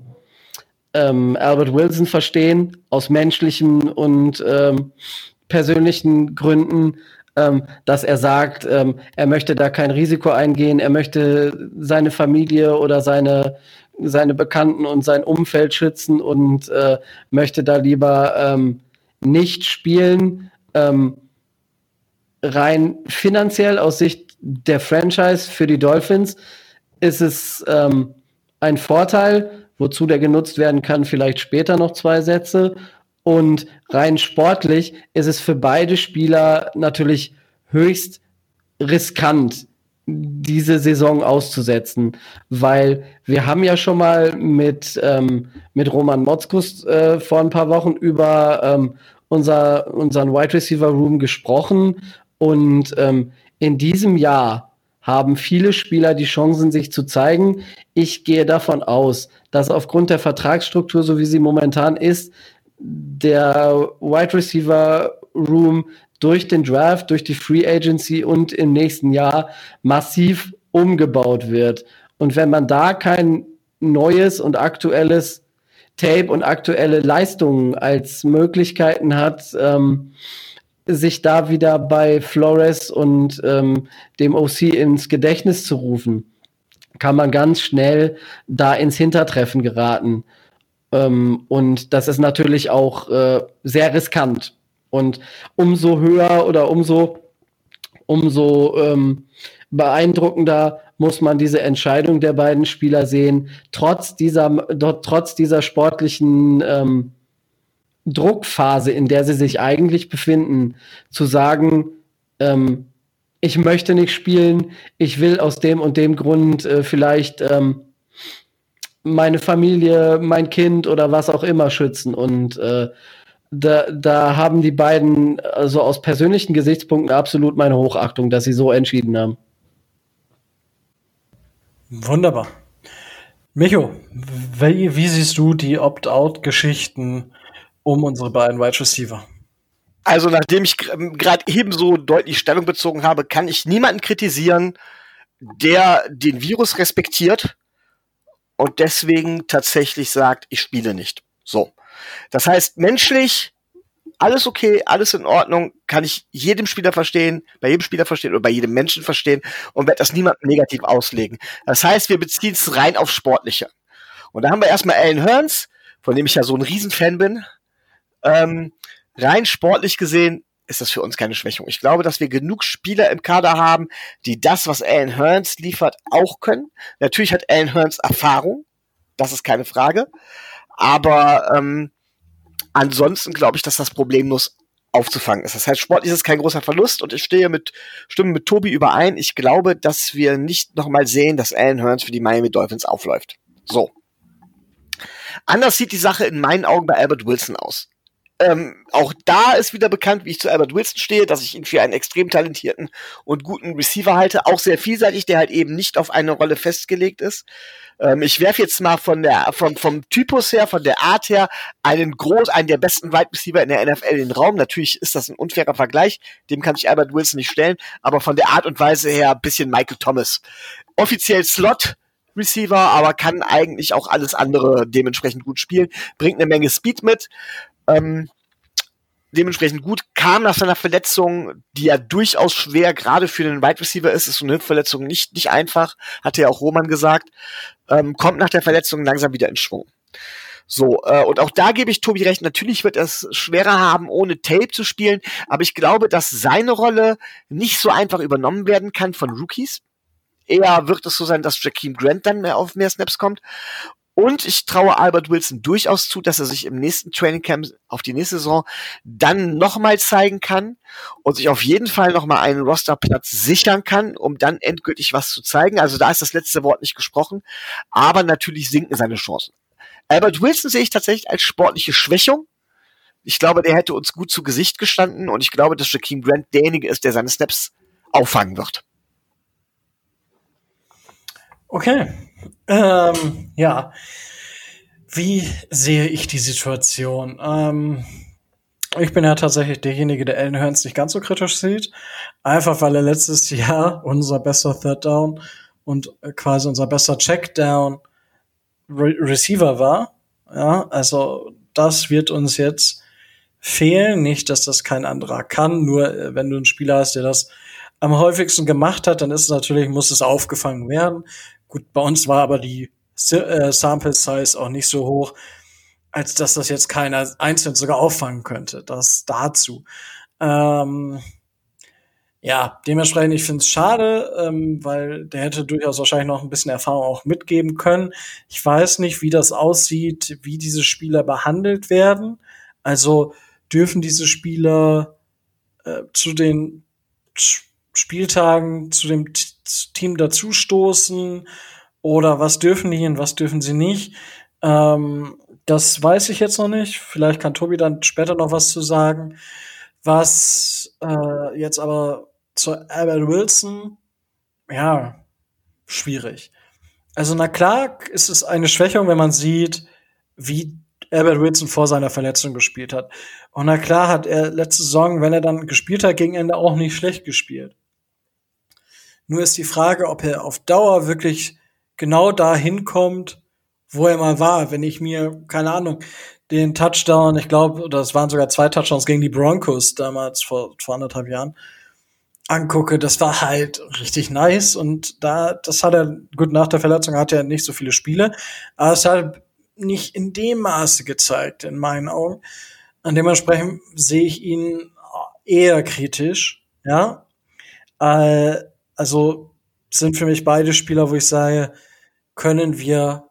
ähm, Albert Wilson verstehen, aus menschlichen und ähm, persönlichen Gründen, ähm, dass er sagt, ähm, er möchte da kein Risiko eingehen, er möchte seine Familie oder seine, seine Bekannten und sein Umfeld schützen und äh, möchte da lieber ähm, nicht spielen. Ähm, rein finanziell aus Sicht der Franchise für die Dolphins ist es ähm, ein Vorteil, wozu der genutzt werden kann, vielleicht später noch zwei Sätze. Und rein sportlich ist es für beide Spieler natürlich höchst riskant, diese Saison auszusetzen, weil wir haben ja schon mal mit, ähm, mit Roman Motzkus äh, vor ein paar Wochen über ähm, unser, unseren Wide Receiver Room gesprochen und ähm, in diesem Jahr haben viele Spieler die Chancen, sich zu zeigen. Ich gehe davon aus, dass aufgrund der Vertragsstruktur, so wie sie momentan ist, der Wide Receiver Room durch den Draft, durch die Free Agency und im nächsten Jahr massiv umgebaut wird. Und wenn man da kein neues und aktuelles Tape und aktuelle Leistungen als Möglichkeiten hat, ähm, sich da wieder bei Flores und ähm, dem OC ins Gedächtnis zu rufen, kann man ganz schnell da ins Hintertreffen geraten. Ähm, und das ist natürlich auch äh, sehr riskant. Und umso höher oder umso, umso ähm, beeindruckender muss man diese Entscheidung der beiden Spieler sehen, trotz dieser, trotz dieser sportlichen ähm, Druckphase, in der sie sich eigentlich befinden, zu sagen, ähm, ich möchte nicht spielen, ich will aus dem und dem Grund äh, vielleicht ähm, meine Familie, mein Kind oder was auch immer schützen. Und äh, da, da haben die beiden also aus persönlichen Gesichtspunkten absolut meine Hochachtung, dass sie so entschieden haben. Wunderbar. Micho, wie, wie siehst du die Opt-out-Geschichten um unsere beiden Wide Receiver. Also nachdem ich gerade eben so deutlich Stellung bezogen habe, kann ich niemanden kritisieren, der den Virus respektiert und deswegen tatsächlich sagt, ich spiele nicht. So. Das heißt, menschlich alles okay, alles in Ordnung, kann ich jedem Spieler verstehen, bei jedem Spieler verstehen oder bei jedem Menschen verstehen und werde das niemandem negativ auslegen. Das heißt, wir beziehen es rein auf Sportliche. Und da haben wir erstmal Alan Hearns, von dem ich ja so ein Riesenfan bin, ähm, rein sportlich gesehen ist das für uns keine Schwächung. Ich glaube, dass wir genug Spieler im Kader haben, die das, was Alan Hearns liefert, auch können. Natürlich hat Alan Hearns Erfahrung, das ist keine Frage. Aber ähm, ansonsten glaube ich, dass das problemlos aufzufangen ist. Das heißt, sportlich ist es kein großer Verlust und ich stehe mit Stimmen mit Tobi überein. Ich glaube, dass wir nicht nochmal sehen, dass Alan Hearns für die Miami Dolphins aufläuft. So. Anders sieht die Sache in meinen Augen bei Albert Wilson aus. Ähm, auch da ist wieder bekannt, wie ich zu Albert Wilson stehe, dass ich ihn für einen extrem talentierten und guten Receiver halte. Auch sehr vielseitig, der halt eben nicht auf eine Rolle festgelegt ist. Ähm, ich werfe jetzt mal von der, vom, vom Typus her, von der Art her, einen groß, einen der besten Wide Receiver in der NFL in den Raum. Natürlich ist das ein unfairer Vergleich. Dem kann ich Albert Wilson nicht stellen. Aber von der Art und Weise her bisschen Michael Thomas. Offiziell Slot, Receiver, aber kann eigentlich auch alles andere dementsprechend gut spielen, bringt eine Menge Speed mit. Ähm, dementsprechend gut, kam nach seiner Verletzung, die ja durchaus schwer gerade für den Wide Receiver ist, ist so eine Hüftverletzung nicht, nicht einfach, hatte ja auch Roman gesagt, ähm, kommt nach der Verletzung langsam wieder in Schwung. So, äh, und auch da gebe ich Tobi recht, natürlich wird er es schwerer haben, ohne Tape zu spielen, aber ich glaube, dass seine Rolle nicht so einfach übernommen werden kann von Rookies. Eher wird es so sein, dass Jakeem Grant dann mehr auf mehr Snaps kommt. Und ich traue Albert Wilson durchaus zu, dass er sich im nächsten Training Camp auf die nächste Saison dann nochmal zeigen kann und sich auf jeden Fall nochmal einen Rosterplatz sichern kann, um dann endgültig was zu zeigen. Also da ist das letzte Wort nicht gesprochen, aber natürlich sinken seine Chancen. Albert Wilson sehe ich tatsächlich als sportliche Schwächung. Ich glaube, der hätte uns gut zu Gesicht gestanden und ich glaube, dass Jakeem Grant derjenige ist, der seine Snaps auffangen wird. Okay. Ähm, ja. Wie sehe ich die Situation? Ähm, ich bin ja tatsächlich derjenige, der Allen Hurns nicht ganz so kritisch sieht. Einfach weil er letztes Jahr unser bester Third Down und quasi unser bester Checkdown Re Receiver war. Ja, also das wird uns jetzt fehlen. Nicht, dass das kein anderer kann. Nur äh, wenn du einen Spieler hast, der das am häufigsten gemacht hat, dann ist es natürlich, muss es aufgefangen werden. Gut, bei uns war aber die äh, Sample Size auch nicht so hoch, als dass das jetzt keiner einzeln sogar auffangen könnte. Das dazu. Ähm, ja, dementsprechend, ich finde es schade, ähm, weil der hätte durchaus wahrscheinlich noch ein bisschen Erfahrung auch mitgeben können. Ich weiß nicht, wie das aussieht, wie diese Spieler behandelt werden. Also dürfen diese Spieler äh, zu den Spieltagen zu dem Team dazustoßen oder was dürfen die und was dürfen sie nicht. Ähm, das weiß ich jetzt noch nicht. Vielleicht kann Tobi dann später noch was zu sagen. Was äh, jetzt aber zu Albert Wilson, ja, schwierig. Also na klar ist es eine Schwächung, wenn man sieht, wie Albert Wilson vor seiner Verletzung gespielt hat. Und na klar hat er letzte Saison, wenn er dann gespielt hat, gegen Ende auch nicht schlecht gespielt. Nur ist die Frage, ob er auf Dauer wirklich genau dahin kommt, wo er mal war. Wenn ich mir, keine Ahnung, den Touchdown, ich glaube, das waren sogar zwei Touchdowns gegen die Broncos damals vor, vor anderthalb Jahren, angucke, das war halt richtig nice und da, das hat er, gut, nach der Verletzung hat er nicht so viele Spiele, aber es hat nicht in dem Maße gezeigt, in meinen Augen. Und dementsprechend sehe ich ihn eher kritisch, ja. Äh, also sind für mich beide Spieler, wo ich sage, können wir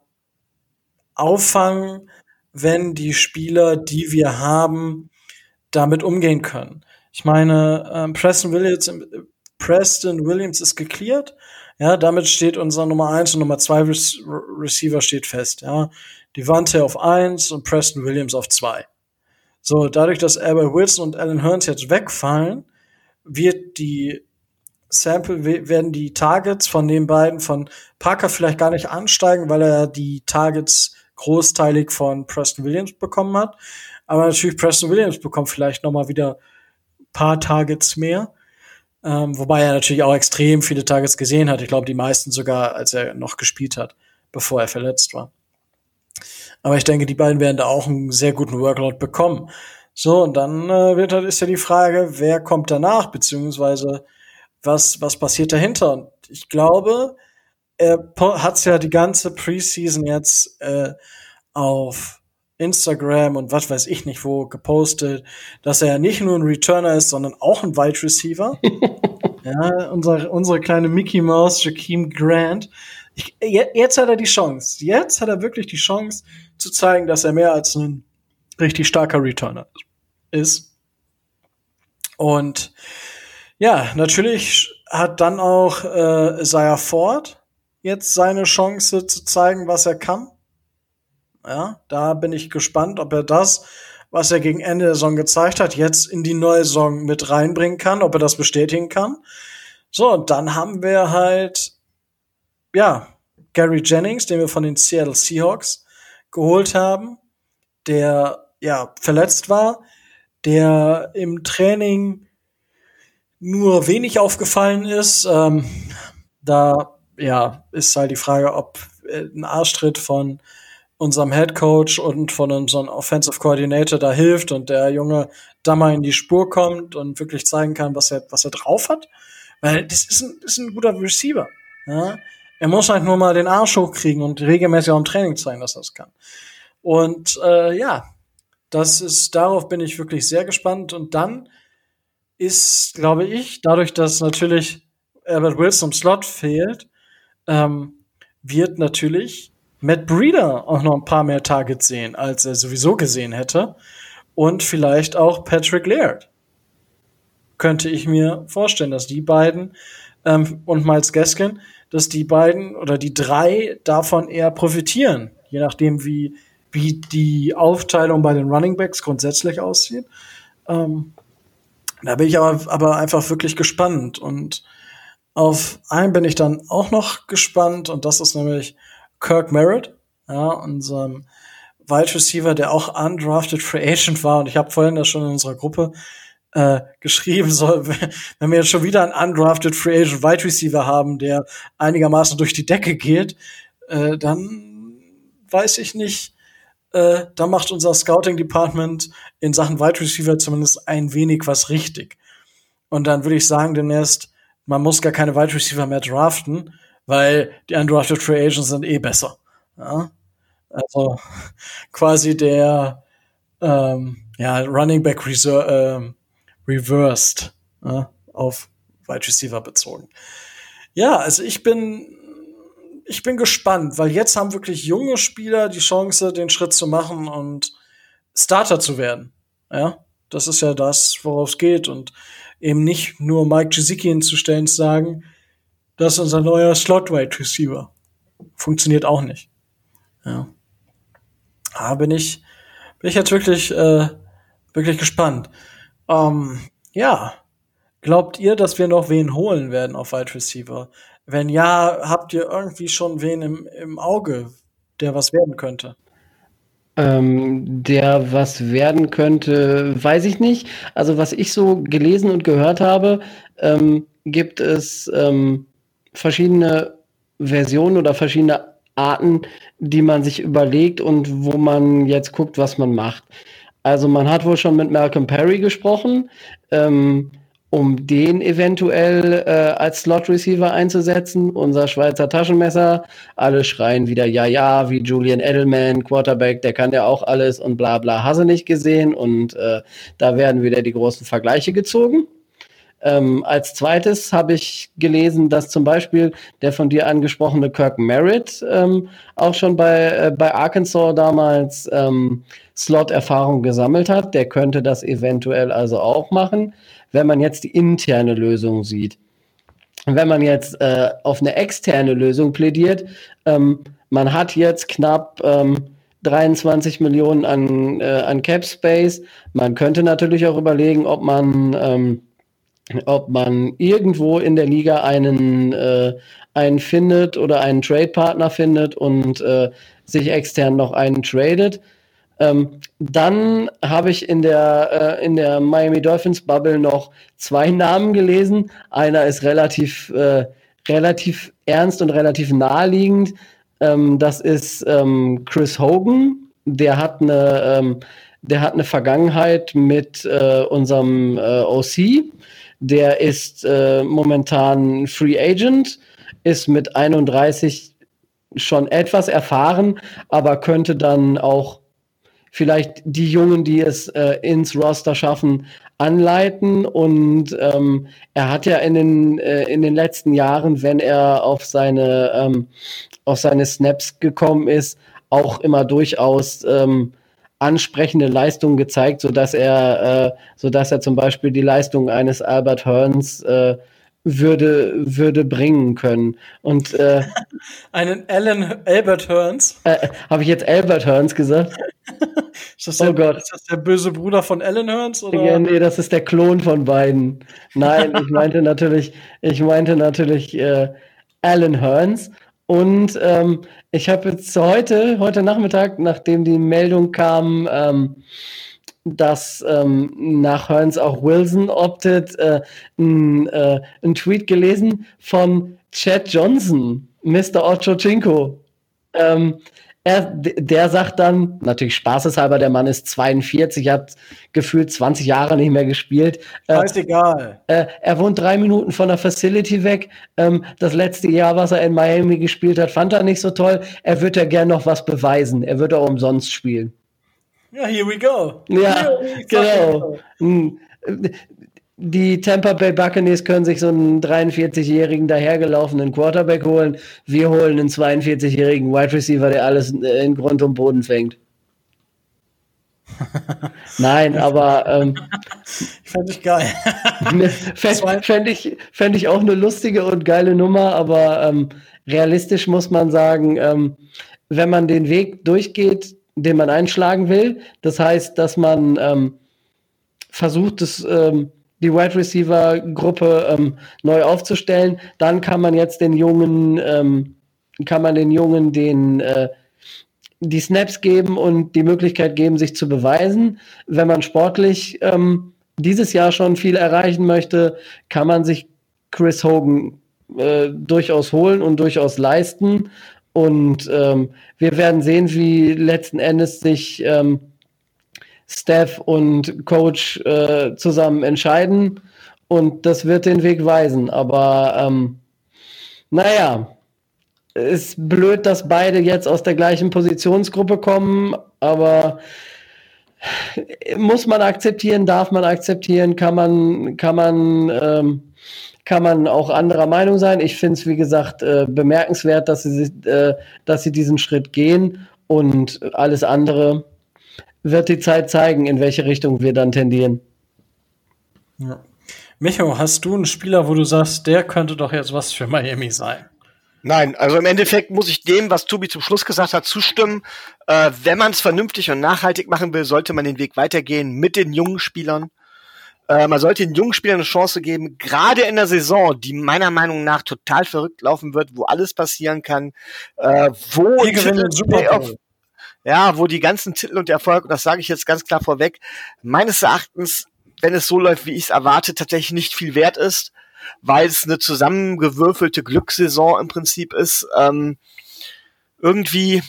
auffangen, wenn die Spieler, die wir haben, damit umgehen können. Ich meine, ähm, Preston Williams, Preston Williams ist geklärt. Ja, damit steht unser Nummer eins und Nummer zwei Receiver steht fest. Ja, Devante auf eins und Preston Williams auf zwei. So, dadurch, dass Albert Wilson und Alan Hearns jetzt wegfallen, wird die Sample werden die Targets von den beiden von Parker vielleicht gar nicht ansteigen, weil er die Targets großteilig von Preston Williams bekommen hat. Aber natürlich Preston Williams bekommt vielleicht noch mal wieder paar Targets mehr. Ähm, wobei er natürlich auch extrem viele Targets gesehen hat. Ich glaube, die meisten sogar, als er noch gespielt hat, bevor er verletzt war. Aber ich denke, die beiden werden da auch einen sehr guten Workload bekommen. So, und dann äh, wird halt, ist ja die Frage, wer kommt danach, beziehungsweise was, was passiert dahinter? Und ich glaube, er hat ja die ganze Preseason jetzt äh, auf Instagram und was weiß ich nicht wo gepostet, dass er nicht nur ein Returner ist, sondern auch ein Wide Receiver. ja, unser, unsere kleine Mickey Mouse, Jakeem Grant. Ich, jetzt hat er die Chance. Jetzt hat er wirklich die Chance zu zeigen, dass er mehr als ein richtig starker Returner ist. Und ja, natürlich hat dann auch äh, Isaiah Ford jetzt seine Chance zu zeigen, was er kann. Ja, da bin ich gespannt, ob er das, was er gegen Ende der Saison gezeigt hat, jetzt in die neue Saison mit reinbringen kann, ob er das bestätigen kann. So, und dann haben wir halt, ja, Gary Jennings, den wir von den Seattle Seahawks geholt haben, der ja verletzt war, der im Training nur wenig aufgefallen ist. Ähm, da ja, ist halt die Frage, ob äh, ein Arschtritt von unserem Head Coach und von unserem Offensive Coordinator da hilft und der Junge da mal in die Spur kommt und wirklich zeigen kann, was er, was er drauf hat. Weil das ist ein, ist ein guter Receiver. Ja? Er muss halt nur mal den Arsch hochkriegen und regelmäßig auch im Training zeigen, dass er das kann. Und äh, ja, das ist, darauf bin ich wirklich sehr gespannt. Und dann ist, glaube ich, dadurch, dass natürlich Albert Wilson im Slot fehlt, ähm, wird natürlich Matt Breeder auch noch ein paar mehr Targets sehen, als er sowieso gesehen hätte. Und vielleicht auch Patrick Laird. Könnte ich mir vorstellen, dass die beiden ähm, und Miles Gaskin, dass die beiden oder die drei davon eher profitieren, je nachdem, wie, wie die Aufteilung bei den Running Backs grundsätzlich aussieht. Ähm, da bin ich aber, aber einfach wirklich gespannt. Und auf einen bin ich dann auch noch gespannt, und das ist nämlich Kirk Merritt, ja, unserem Wide Receiver, der auch undrafted Free Agent war. Und ich habe vorhin das schon in unserer Gruppe äh, geschrieben, soll, wenn wir jetzt schon wieder einen undrafted Free Agent Wide Receiver haben, der einigermaßen durch die Decke geht, äh, dann weiß ich nicht, äh, da macht unser Scouting Department in Sachen Wide Receiver zumindest ein wenig was richtig. Und dann würde ich sagen, demnächst, man muss gar keine Wide Receiver mehr draften, weil die undrafted Free Agents sind eh besser. Ja? Also quasi der ähm, ja, Running Back ähm, reversed ja, auf Wide Receiver bezogen. Ja, also ich bin ich bin gespannt, weil jetzt haben wirklich junge Spieler die Chance, den Schritt zu machen und Starter zu werden. Ja, das ist ja das, worauf es geht und eben nicht nur Mike Gesicki hinzustellen, zu sagen, das ist unser neuer Slot-Wide Receiver. Funktioniert auch nicht. Ja. Da bin ich, bin ich jetzt wirklich, äh, wirklich gespannt. Ähm, ja. Glaubt ihr, dass wir noch wen holen werden auf Wide Receiver? Wenn ja, habt ihr irgendwie schon wen im, im Auge, der was werden könnte? Ähm, der was werden könnte, weiß ich nicht. Also was ich so gelesen und gehört habe, ähm, gibt es ähm, verschiedene Versionen oder verschiedene Arten, die man sich überlegt und wo man jetzt guckt, was man macht. Also man hat wohl schon mit Malcolm Perry gesprochen, ähm, um den eventuell äh, als Slot-Receiver einzusetzen. Unser Schweizer Taschenmesser. Alle schreien wieder ja, ja, wie Julian Edelman, Quarterback, der kann ja auch alles und bla bla, hast nicht gesehen. Und äh, da werden wieder die großen Vergleiche gezogen. Ähm, als zweites habe ich gelesen, dass zum Beispiel der von dir angesprochene Kirk Merritt ähm, auch schon bei, äh, bei Arkansas damals ähm, Slot-Erfahrung gesammelt hat. Der könnte das eventuell also auch machen, wenn man jetzt die interne Lösung sieht. Wenn man jetzt äh, auf eine externe Lösung plädiert, ähm, man hat jetzt knapp 23 ähm, Millionen an, äh, an Cap Space. Man könnte natürlich auch überlegen, ob man ähm, ob man irgendwo in der Liga einen, äh, einen findet oder einen Trade-Partner findet und äh, sich extern noch einen tradet. Ähm, dann habe ich in der, äh, in der Miami Dolphins Bubble noch zwei Namen gelesen. Einer ist relativ, äh, relativ ernst und relativ naheliegend. Ähm, das ist ähm, Chris Hogan. Der hat eine, ähm, der hat eine Vergangenheit mit äh, unserem äh, OC der ist äh, momentan Free Agent, ist mit 31 schon etwas erfahren, aber könnte dann auch vielleicht die Jungen, die es äh, ins Roster schaffen, anleiten. Und ähm, er hat ja in den, äh, in den letzten Jahren, wenn er auf seine, ähm, auf seine Snaps gekommen ist, auch immer durchaus ähm, ansprechende Leistungen gezeigt, so dass er, äh, so dass er zum Beispiel die Leistung eines Albert Hearns äh, würde würde bringen können. Und äh, einen Alan Albert Hearns? Äh, habe ich jetzt Albert Hearns gesagt? Ist das der, oh Gott. ist das der böse Bruder von Alan Hearns oder? Ja, nee das ist der Klon von beiden. Nein ich meinte natürlich ich meinte natürlich äh, Alan Hearns. Und ähm, ich habe jetzt heute, heute Nachmittag, nachdem die Meldung kam, ähm, dass ähm, nach Hearns auch Wilson optet, äh, ein, äh, ein Tweet gelesen von Chad Johnson, Mr. Ochochinko. Ähm, er, der sagt dann, natürlich spaßeshalber, der Mann ist 42, hat gefühlt 20 Jahre nicht mehr gespielt. Äh, Scheißegal. Äh, er wohnt drei Minuten von der Facility weg. Ähm, das letzte Jahr, was er in Miami gespielt hat, fand er nicht so toll. Er würde ja gern noch was beweisen. Er würde auch umsonst spielen. Ja, here we go. Ja, genau. Hm die Tampa Bay Buccaneers können sich so einen 43-jährigen dahergelaufenen Quarterback holen. Wir holen einen 42-jährigen Wide Receiver, der alles in Grund und Boden fängt. Nein, aber ähm, fände ich geil. Fände fänd ich, fänd ich auch eine lustige und geile Nummer, aber ähm, realistisch muss man sagen, ähm, wenn man den Weg durchgeht, den man einschlagen will, das heißt, dass man ähm, versucht, es ähm, die Wide Receiver Gruppe ähm, neu aufzustellen. Dann kann man jetzt den Jungen, ähm, kann man den Jungen den äh, die Snaps geben und die Möglichkeit geben, sich zu beweisen. Wenn man sportlich ähm, dieses Jahr schon viel erreichen möchte, kann man sich Chris Hogan äh, durchaus holen und durchaus leisten. Und ähm, wir werden sehen, wie letzten Endes sich ähm, Staff und Coach äh, zusammen entscheiden und das wird den Weg weisen. Aber ähm, naja, ist blöd, dass beide jetzt aus der gleichen Positionsgruppe kommen, aber muss man akzeptieren, darf man akzeptieren, kann man, kann man, ähm, kann man auch anderer Meinung sein. Ich finde es, wie gesagt, äh, bemerkenswert, dass sie, äh, dass sie diesen Schritt gehen und alles andere wird die Zeit zeigen, in welche Richtung wir dann tendieren. Ja. Micho, hast du einen Spieler, wo du sagst, der könnte doch jetzt was für Miami sein? Nein, also im Endeffekt muss ich dem, was Tobi zum Schluss gesagt hat, zustimmen. Äh, wenn man es vernünftig und nachhaltig machen will, sollte man den Weg weitergehen mit den jungen Spielern. Äh, man sollte den jungen Spielern eine Chance geben, gerade in der Saison, die meiner Meinung nach total verrückt laufen wird, wo alles passieren kann, äh, wo gewinnen Bowl ja, wo die ganzen Titel und Erfolg, und das sage ich jetzt ganz klar vorweg, meines Erachtens, wenn es so läuft, wie ich es erwarte, tatsächlich nicht viel wert ist, weil es eine zusammengewürfelte Glückssaison im Prinzip ist. Ähm, irgendwie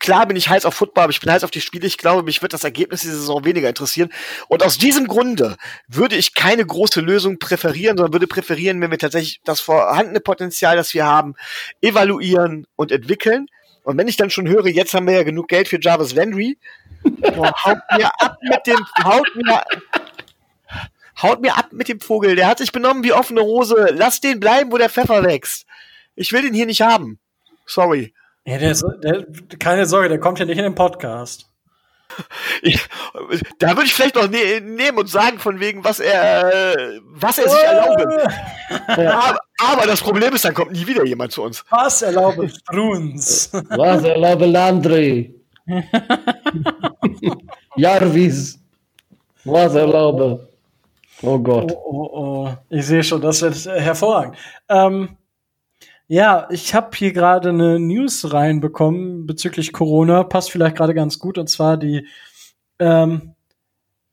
klar bin ich heiß auf Football, aber ich bin heiß auf die Spiele. Ich glaube, mich wird das Ergebnis dieser Saison weniger interessieren. Und aus diesem Grunde würde ich keine große Lösung präferieren, sondern würde präferieren, wenn wir tatsächlich das vorhandene Potenzial, das wir haben, evaluieren und entwickeln. Und wenn ich dann schon höre, jetzt haben wir ja genug Geld für Jarvis Landry, haut mir ab mit dem, haut mir, haut mir ab mit dem Vogel. Der hat sich benommen wie offene Hose. Lass den bleiben, wo der Pfeffer wächst. Ich will den hier nicht haben. Sorry. Ja, der, ist, der, keine Sorge, der kommt ja nicht in den Podcast. Ich, da würde ich vielleicht noch ne nehmen und sagen, von wegen, was er, was er sich erlaubt. aber, aber, das Problem ist, dann kommt nie wieder jemand zu uns. Was erlaube Struns? Was erlaube Landry? Jarvis. Was erlaube? Oh Gott. Oh, oh, oh. Ich sehe schon, das wird hervorragend. Ähm, ja, ich habe hier gerade eine News reinbekommen bezüglich Corona, passt vielleicht gerade ganz gut, und zwar die ähm,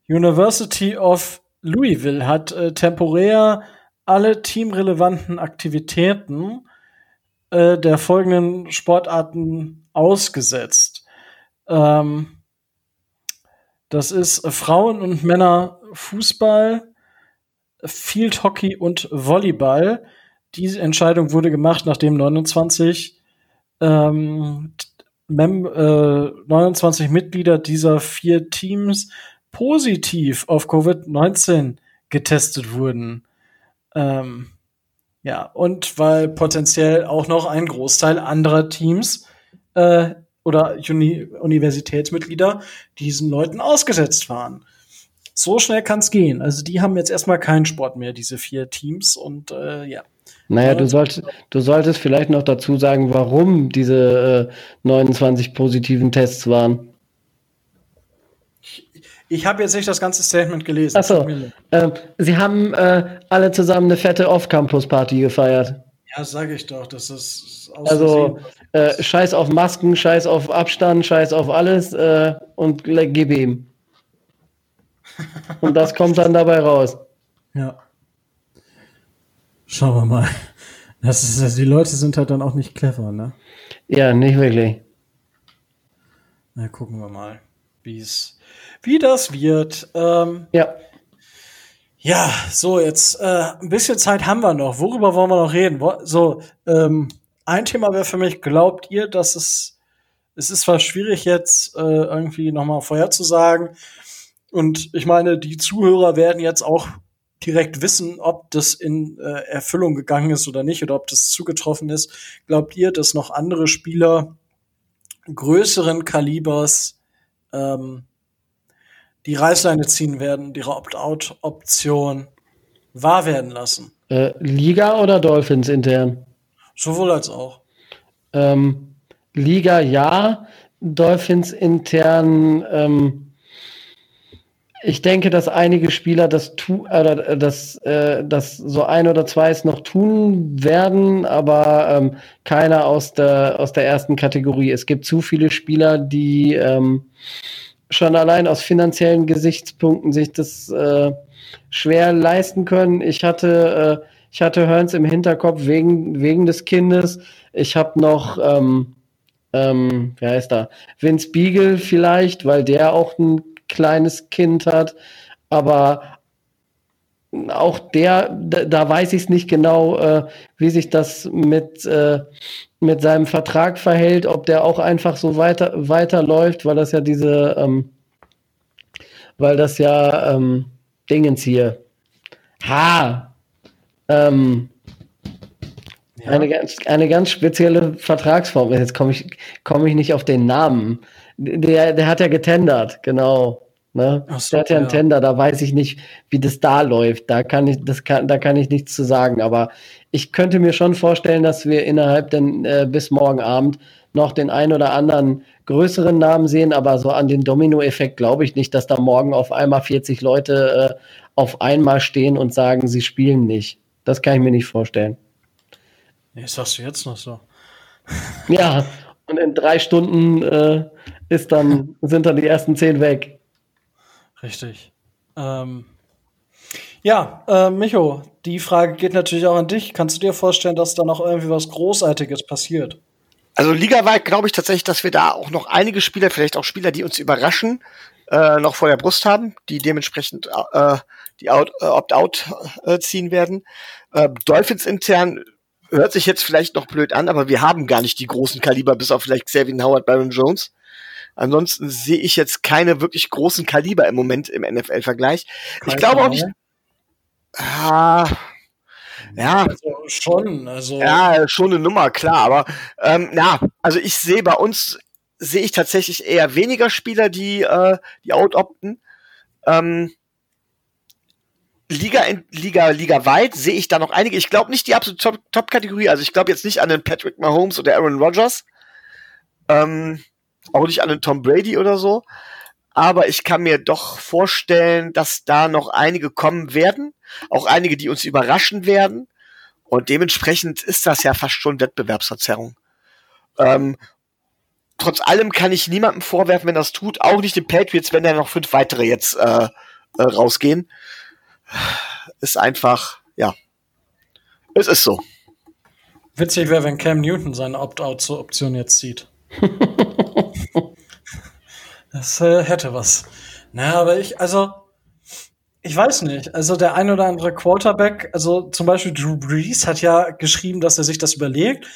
University of Louisville hat äh, temporär alle teamrelevanten Aktivitäten äh, der folgenden Sportarten ausgesetzt. Ähm, das ist Frauen und Männer Fußball, Field Hockey und Volleyball diese Entscheidung wurde gemacht, nachdem 29 ähm, Mem äh, 29 Mitglieder dieser vier Teams positiv auf Covid-19 getestet wurden. Ähm, ja, und weil potenziell auch noch ein Großteil anderer Teams äh, oder Uni Universitätsmitglieder diesen Leuten ausgesetzt waren. So schnell kann es gehen. Also die haben jetzt erstmal keinen Sport mehr, diese vier Teams. Und äh, ja. Naja, du, sollst, du solltest vielleicht noch dazu sagen, warum diese äh, 29 positiven Tests waren. Ich, habe jetzt nicht das ganze Statement gelesen. Achso, äh, sie haben äh, alle zusammen eine fette Off-Campus-Party gefeiert. Ja, sage ich doch, das ist Also äh, Scheiß auf Masken, Scheiß auf Abstand, Scheiß auf alles äh, und gib ihm. und das kommt dann dabei raus. Ja. Schauen wir mal. Das ist, also die Leute sind halt dann auch nicht clever, ne? Ja, nicht wirklich. Na, gucken wir mal, wie's, wie das wird. Ähm, Ja. ja, so, jetzt äh, ein bisschen Zeit haben wir noch. Worüber wollen wir noch reden? So, ähm, ein Thema wäre für mich, glaubt ihr, dass es, es ist zwar schwierig jetzt äh, irgendwie nochmal vorherzusagen, und ich meine, die Zuhörer werden jetzt auch direkt wissen, ob das in äh, Erfüllung gegangen ist oder nicht, oder ob das zugetroffen ist. Glaubt ihr, dass noch andere Spieler größeren Kalibers ähm, die Reißleine ziehen werden, ihre Opt-out-Option wahr werden lassen? Äh, Liga oder Dolphins intern? Sowohl als auch. Ähm, Liga ja, Dolphins intern. Ähm, ich denke, dass einige Spieler das tu oder das, äh, das so ein oder zwei es noch tun werden, aber ähm, keiner aus der aus der ersten Kategorie. Es gibt zu viele Spieler, die ähm, schon allein aus finanziellen Gesichtspunkten sich das äh, schwer leisten können. Ich hatte äh, ich hatte Hearns im Hinterkopf wegen wegen des Kindes. Ich habe noch ähm, ähm, wie heißt er? Vince Beagle vielleicht, weil der auch ein kleines Kind hat. Aber auch der, da, da weiß ich es nicht genau, äh, wie sich das mit, äh, mit seinem Vertrag verhält, ob der auch einfach so weiter weiterläuft, weil das ja diese, ähm, weil das ja ähm, Dingens hier. Ha! Ähm, Ja. eine, ganz, eine ganz spezielle Vertragsform. Jetzt komme ich, komme ich nicht auf den Namen. Der, der hat ja getendert, genau. Ne? So, der hat ja einen ja. Tender, da weiß ich nicht, wie das da läuft. Da kann ich, das kann, da kann ich nichts zu sagen. Aber ich könnte mir schon vorstellen, dass wir innerhalb den, äh, bis morgen Abend noch den ein oder anderen größeren Namen sehen, aber so an den Domino-Effekt glaube ich nicht, dass da morgen auf einmal 40 Leute äh, auf einmal stehen und sagen, sie spielen nicht. Das kann ich mir nicht vorstellen. Nee, das sagst du jetzt noch so. Ja, und in drei Stunden äh, ist dann, sind dann die ersten zehn weg. Richtig. Ähm, ja, äh, Micho, die Frage geht natürlich auch an dich. Kannst du dir vorstellen, dass da noch irgendwie was Großartiges passiert? Also ligaweit glaube ich tatsächlich, dass wir da auch noch einige Spieler, vielleicht auch Spieler, die uns überraschen, äh, noch vor der Brust haben, die dementsprechend äh, die Out- äh, Opt-out äh, ziehen werden. Äh, Dolphins intern hört sich jetzt vielleicht noch blöd an, aber wir haben gar nicht die großen Kaliber, bis auf vielleicht Xavier Howard, Byron Jones. Ansonsten sehe ich jetzt keine wirklich großen Kaliber im Moment im NFL-Vergleich. Ich glaube auch nicht. Ah, ja, Also schon, also ja, schon eine Nummer, klar, aber ähm, ja, also ich sehe bei uns sehe ich tatsächlich eher weniger Spieler, die äh, die out-opten. Ähm, Liga in, Liga Liga weit sehe ich da noch einige. Ich glaube nicht die absolute Top- Top-Kategorie. also ich glaube jetzt nicht an den Patrick Mahomes oder Aaron Rodgers. Ähm, auch nicht an den Tom Brady oder so. Aber ich kann mir doch vorstellen, dass da noch einige kommen werden. Auch einige, die uns überraschen werden. Und dementsprechend ist das ja fast schon Wettbewerbsverzerrung. Ähm, trotz allem kann ich niemandem vorwerfen, wenn das tut, auch nicht den Patriots, wenn da noch fünf weitere jetzt äh, äh, rausgehen. Ist einfach, ja. Es ist so. witzig wäre, wenn Cam Newton seine Opt-out-Option jetzt zieht. das äh, hätte was. Na, aber ich, also, ich weiß nicht. Also der ein oder andere Quarterback, also zum Beispiel Drew Brees hat ja geschrieben, dass er sich das überlegt.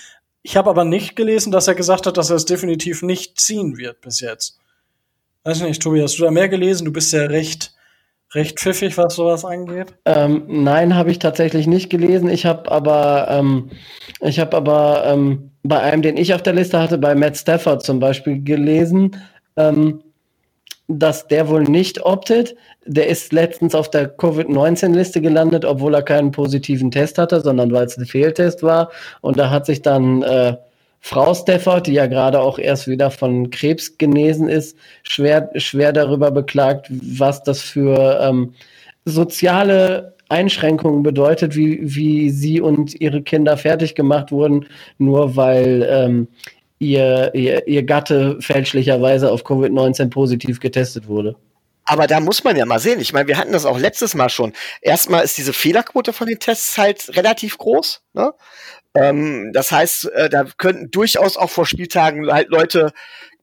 Ich habe aber nicht gelesen, dass er gesagt hat, dass er es definitiv nicht ziehen wird bis jetzt. Weiß nicht, Tobi, hast du da mehr gelesen? Du bist ja recht, recht pfiffig, was sowas angeht. Ähm, nein, habe ich tatsächlich nicht gelesen. Ich habe aber, ähm, ich habe aber ähm, bei einem, den ich auf der Liste hatte, bei Matt Stafford zum Beispiel gelesen, ähm, dass der wohl nicht optet. Der ist letztens auf der Covid-19-Liste gelandet, obwohl er keinen positiven Test hatte, sondern weil es ein Fehltest war. Und da hat sich dann äh, Frau Stafford, die ja gerade auch erst wieder von Krebs genesen ist, schwer, schwer darüber beklagt, was das für ähm, soziale Einschränkungen bedeutet, wie, wie sie und ihre Kinder fertig gemacht wurden, nur weil ähm, ihr, ihr, ihr Gatte fälschlicherweise auf Covid-19 positiv getestet wurde. Aber da muss man ja mal sehen. Ich meine, wir hatten das auch letztes Mal schon. Erstmal ist diese Fehlerquote von den Tests halt relativ groß. Ne? Ähm, das heißt, äh, da könnten durchaus auch vor Spieltagen halt Leute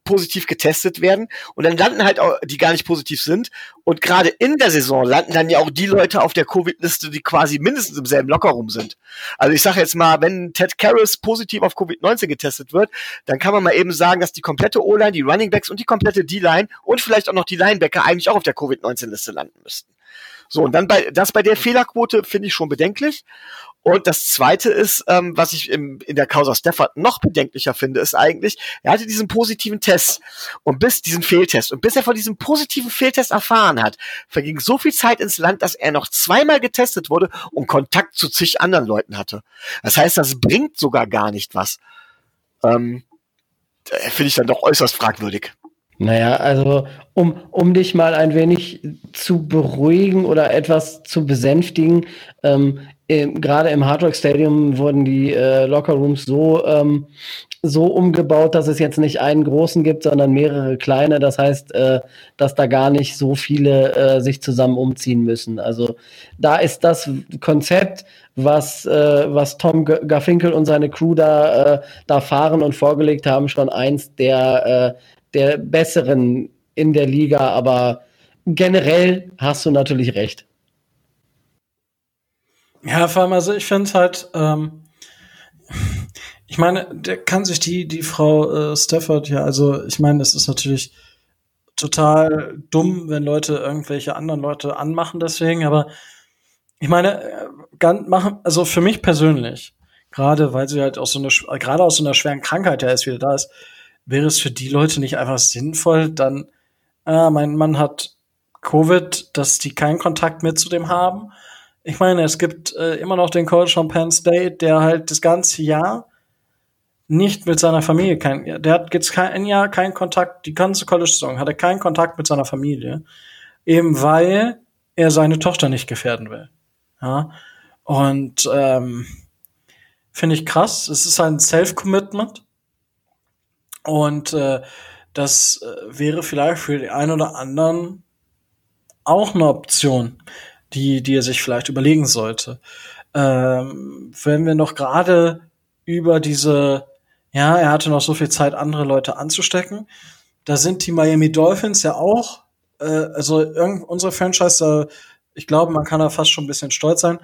positiv getestet werden und dann landen halt auch, die gar nicht positiv sind und gerade in der Saison landen dann ja auch die Leute auf der Covid-Liste, die quasi mindestens im selben Lockerroom sind. Also ich sage jetzt mal, wenn Ted Karras positiv auf Covid-19 getestet wird, dann kann man mal eben sagen, dass die komplette O-Line, die Running Backs und die komplette D-Line und vielleicht auch noch die Linebacker eigentlich auch auf der Covid-19-Liste landen müssten. So, und dann bei, das bei der Fehlerquote finde ich schon bedenklich. Und das zweite ist, ähm, was ich im, in der Causa Stafford noch bedenklicher finde, ist eigentlich, er hatte diesen positiven Test und bis diesen Fehltest und bis er von diesem positiven Fehltest erfahren hat, verging so viel Zeit ins Land, dass er noch zweimal getestet wurde und Kontakt zu zig anderen Leuten hatte. Das heißt, das bringt sogar gar nicht was. Ähm, finde ich dann doch äußerst fragwürdig. Naja, also um, um dich mal ein wenig zu beruhigen oder etwas zu besänftigen, ähm, gerade im Hard Rock Stadium wurden die äh, Locker Rooms so, ähm, so umgebaut, dass es jetzt nicht einen großen gibt, sondern mehrere kleine. Das heißt, äh, dass da gar nicht so viele äh, sich zusammen umziehen müssen. Also da ist das Konzept, was, äh, was Tom Garfinkel und seine Crew da, äh, da fahren und vorgelegt haben, schon eins der, äh, der besseren in der Liga. Aber generell hast du natürlich recht. Ja, vor allem, also ich finde halt, ähm, ich meine, der kann sich die, die Frau äh, Stafford ja, also ich meine, es ist natürlich total dumm, wenn Leute irgendwelche anderen Leute anmachen deswegen, aber ich meine, äh, ganz machen, also für mich persönlich, gerade weil sie halt aus so einer, gerade aus so einer schweren Krankheit ja erst wieder da ist, wäre es für die Leute nicht einfach sinnvoll, dann, äh, mein Mann hat Covid, dass die keinen Kontakt mehr zu dem haben ich meine, es gibt äh, immer noch den Coach von Penn State, der halt das ganze Jahr nicht mit seiner Familie kein, der hat jetzt kein Jahr keinen Kontakt, die ganze College-Saison hat er keinen Kontakt mit seiner Familie, eben weil er seine Tochter nicht gefährden will. Ja, und ähm, finde ich krass. Es ist ein Self-Commitment und äh, das äh, wäre vielleicht für die einen oder anderen auch eine Option die, die er sich vielleicht überlegen sollte. Ähm, wenn wir noch gerade über diese, ja, er hatte noch so viel Zeit, andere Leute anzustecken. Da sind die Miami Dolphins ja auch, äh, also unsere Franchise, äh, ich glaube, man kann da fast schon ein bisschen stolz sein,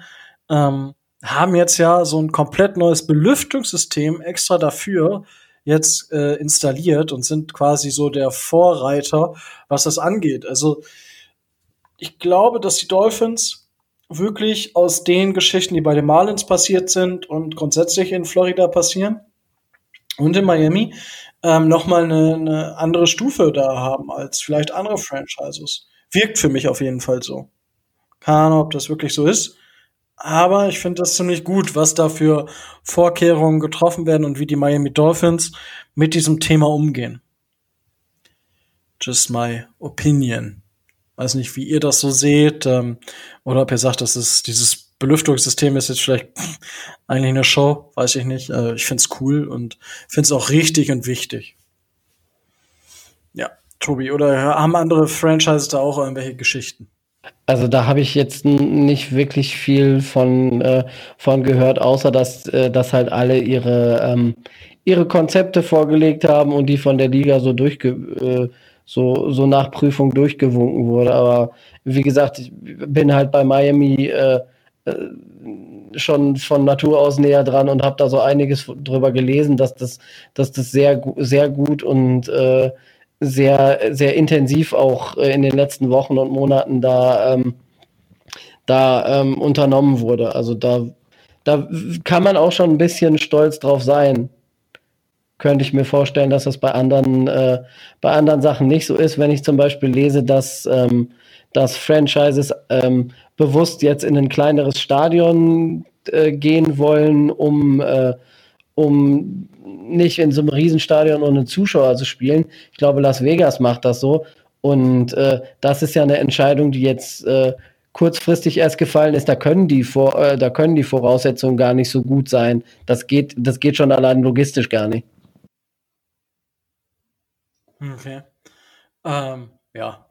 ähm, haben jetzt ja so ein komplett neues Belüftungssystem extra dafür jetzt äh, installiert und sind quasi so der Vorreiter, was das angeht. Also ich glaube, dass die Dolphins wirklich aus den Geschichten, die bei den Marlins passiert sind und grundsätzlich in Florida passieren und in Miami, ähm, nochmal eine, eine andere Stufe da haben als vielleicht andere Franchises. Wirkt für mich auf jeden Fall so. Keine Ahnung, ob das wirklich so ist. Aber ich finde das ziemlich gut, was da für Vorkehrungen getroffen werden und wie die Miami Dolphins mit diesem Thema umgehen. Just my opinion. Weiß nicht, wie ihr das so seht, ähm, oder ob ihr sagt, dass es dieses Belüftungssystem ist jetzt vielleicht eigentlich eine Show, weiß ich nicht. Äh, ich find's cool und find's auch richtig und wichtig. Ja, Tobi, oder haben andere Franchises da auch irgendwelche Geschichten? Also da habe ich jetzt nicht wirklich viel von, äh, von gehört, außer dass, äh, dass halt alle ihre, ähm, ihre Konzepte vorgelegt haben und die von der Liga so durchge äh, so, so nach Prüfung durchgewunken wurde. Aber wie gesagt, ich bin halt bei Miami äh, äh, schon von Natur aus näher dran und habe da so einiges drüber gelesen, dass das, dass das sehr, sehr gut und äh, sehr, sehr intensiv auch äh, in den letzten Wochen und Monaten da, ähm, da ähm, unternommen wurde. Also da, da kann man auch schon ein bisschen stolz drauf sein könnte ich mir vorstellen, dass das bei anderen, äh, bei anderen Sachen nicht so ist. Wenn ich zum Beispiel lese, dass, ähm, dass Franchises ähm, bewusst jetzt in ein kleineres Stadion äh, gehen wollen, um, äh, um nicht in so einem Riesenstadion ohne Zuschauer zu spielen. Ich glaube, Las Vegas macht das so. Und äh, das ist ja eine Entscheidung, die jetzt äh, kurzfristig erst gefallen ist. Da können die vor, äh, da können die Voraussetzungen gar nicht so gut sein. Das geht, das geht schon allein logistisch gar nicht. Okay. Ähm, ja,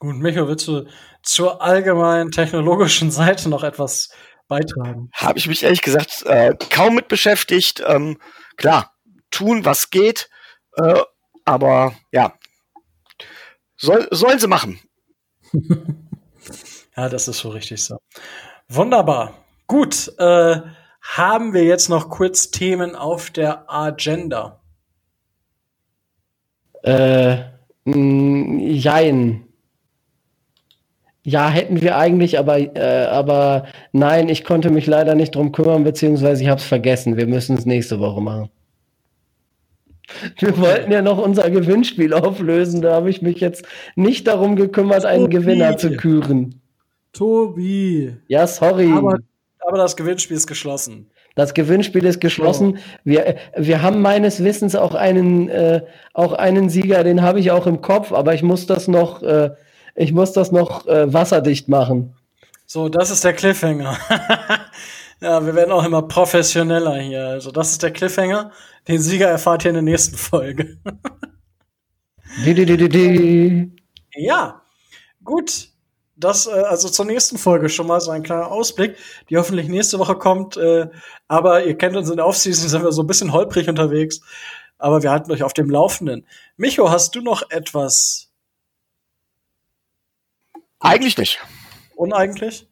Gut, Micho, willst du zur allgemeinen technologischen Seite noch etwas beitragen? Habe ich mich ehrlich gesagt äh, kaum mit beschäftigt. Ähm, klar, tun, was geht, äh, aber ja, soll, sollen sie machen. ja, das ist so richtig so. Wunderbar. Gut, äh, haben wir jetzt noch kurz Themen auf der Agenda? Äh, mh, jein. Ja, hätten wir eigentlich, aber, äh, aber nein, ich konnte mich leider nicht drum kümmern, beziehungsweise ich habe es vergessen. Wir müssen es nächste Woche machen. Wir wollten ja noch unser Gewinnspiel auflösen. Da habe ich mich jetzt nicht darum gekümmert, einen Tobi. Gewinner zu küren. Tobi. Ja, sorry. Aber, aber das Gewinnspiel ist geschlossen. Das Gewinnspiel ist geschlossen. Wir, wir haben meines Wissens auch einen, äh, auch einen Sieger, den habe ich auch im Kopf, aber ich muss das noch äh, ich muss das noch äh, wasserdicht machen. So, das ist der Cliffhanger. ja, wir werden auch immer professioneller hier. Also, das ist der Cliffhanger. Den Sieger erfahrt ihr in der nächsten Folge. di, di, di, di. Ja, gut. Das, äh, also zur nächsten Folge schon mal so ein kleiner Ausblick, die hoffentlich nächste Woche kommt. Äh, aber ihr kennt uns in der Offseason, sind wir so ein bisschen holprig unterwegs. Aber wir halten euch auf dem Laufenden. Micho, hast du noch etwas eigentlich nicht. Uneigentlich?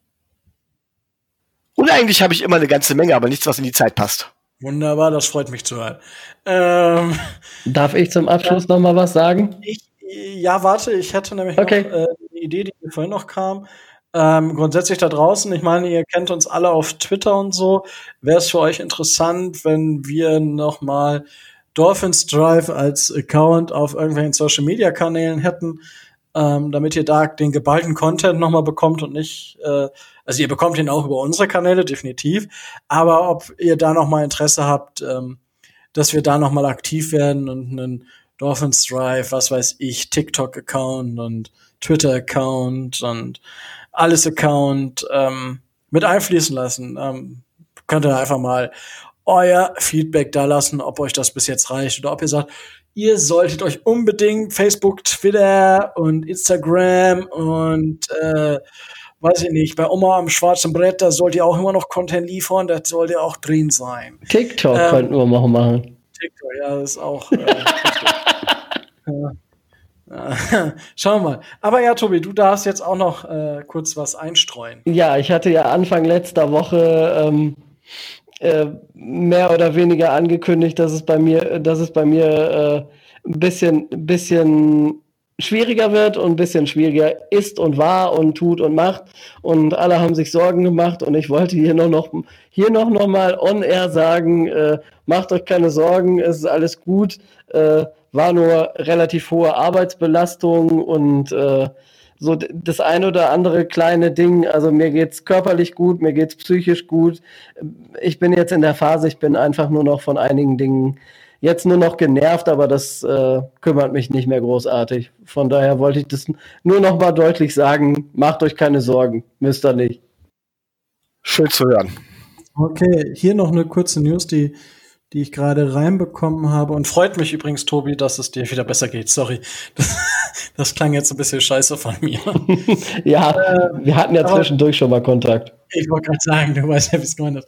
Uneigentlich habe ich immer eine ganze Menge, aber nichts, was in die Zeit passt. Wunderbar, das freut mich zu hören. Ähm, Darf ich zum Abschluss ja, noch mal was sagen? Ich, ja, warte, ich hätte nämlich okay. noch äh, eine Idee, die mir vorhin noch kam. Ähm, grundsätzlich da draußen, ich meine, ihr kennt uns alle auf Twitter und so. Wäre es für euch interessant, wenn wir noch mal Dolphins Drive als Account auf irgendwelchen Social Media Kanälen hätten? Ähm, damit ihr da den geballten Content nochmal bekommt und nicht, äh, also ihr bekommt ihn auch über unsere Kanäle, definitiv, aber ob ihr da nochmal Interesse habt, ähm, dass wir da nochmal aktiv werden und einen Dolphins Drive, was weiß ich, TikTok-Account und Twitter-Account und alles Account ähm, mit einfließen lassen. Ähm, könnt ihr einfach mal euer Feedback da lassen, ob euch das bis jetzt reicht oder ob ihr sagt, ihr solltet euch unbedingt Facebook, Twitter und Instagram und äh, weiß ich nicht, bei Oma am schwarzen Brett, da sollt ihr auch immer noch Content liefern, das sollte auch drin sein. TikTok ähm, könnten wir mal machen. TikTok, ja, das ist auch. Äh. Schauen wir mal. Aber ja, Tobi, du darfst jetzt auch noch äh, kurz was einstreuen. Ja, ich hatte ja Anfang letzter Woche ähm, äh, mehr oder weniger angekündigt, dass es bei mir, dass es bei mir äh, ein bisschen, bisschen schwieriger wird und ein bisschen schwieriger ist und war und tut und macht. Und alle haben sich Sorgen gemacht und ich wollte hier noch, noch hier noch, noch mal on air sagen, äh, macht euch keine Sorgen, es ist alles gut, äh, war nur relativ hohe Arbeitsbelastung und äh, so das ein oder andere kleine Ding. Also mir geht's körperlich gut, mir geht's psychisch gut. Ich bin jetzt in der Phase, ich bin einfach nur noch von einigen Dingen jetzt nur noch genervt, aber das äh, kümmert mich nicht mehr großartig. Von daher wollte ich das nur noch mal deutlich sagen. Macht euch keine Sorgen, müsst ihr nicht. Schön zu hören. Okay, hier noch eine kurze News, die die ich gerade reinbekommen habe. Und freut mich übrigens, Tobi, dass es dir wieder besser geht. Sorry. Das, das klang jetzt ein bisschen scheiße von mir. ja, äh, wir hatten ja zwischendurch schon mal Kontakt. Ich wollte gerade sagen, du weißt ja, wie es gemeint ist.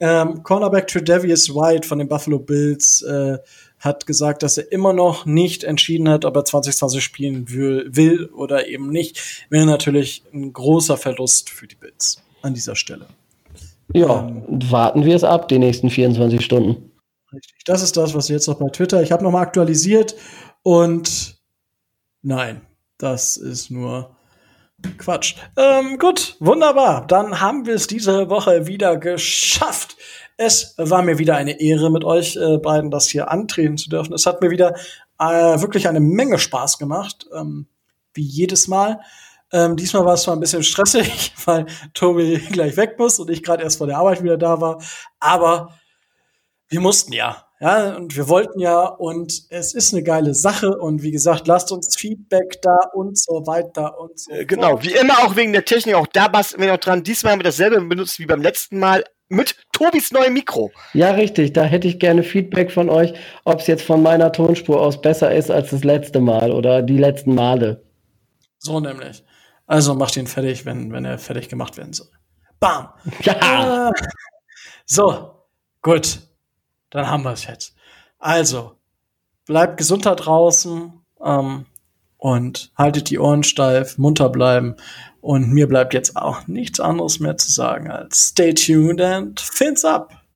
Ähm, Cornerback Tredavious White von den Buffalo Bills äh, hat gesagt, dass er immer noch nicht entschieden hat, ob er 2020 spielen will, will oder eben nicht. Wäre natürlich ein großer Verlust für die Bills an dieser Stelle. Ja, ähm, warten wir es ab, die nächsten 24 Stunden. Richtig. Das ist das, was jetzt noch bei Twitter. Ich habe nochmal aktualisiert und nein, das ist nur Quatsch. Ähm, gut, wunderbar. Dann haben wir es diese Woche wieder geschafft. Es war mir wieder eine Ehre, mit euch äh, beiden das hier antreten zu dürfen. Es hat mir wieder äh, wirklich eine Menge Spaß gemacht, ähm, wie jedes Mal. Ähm, diesmal war es zwar ein bisschen stressig, weil Tobi gleich weg muss und ich gerade erst vor der Arbeit wieder da war. Aber wir mussten ja. Ja, und wir wollten ja, und es ist eine geile Sache. Und wie gesagt, lasst uns Feedback da und so weiter und so. Äh, genau, fort. wie immer auch wegen der Technik, auch da basteln wir noch dran. Diesmal haben wir dasselbe benutzt wie beim letzten Mal mit Tobis neuem Mikro. Ja, richtig. Da hätte ich gerne Feedback von euch, ob es jetzt von meiner Tonspur aus besser ist als das letzte Mal oder die letzten Male. So nämlich. Also macht ihn fertig, wenn, wenn er fertig gemacht werden soll. Bam! Ja. Ah. So, gut. Dann haben wir es jetzt. Also, bleibt gesund da draußen ähm, und haltet die Ohren steif, munter bleiben. Und mir bleibt jetzt auch nichts anderes mehr zu sagen als stay tuned and fins up.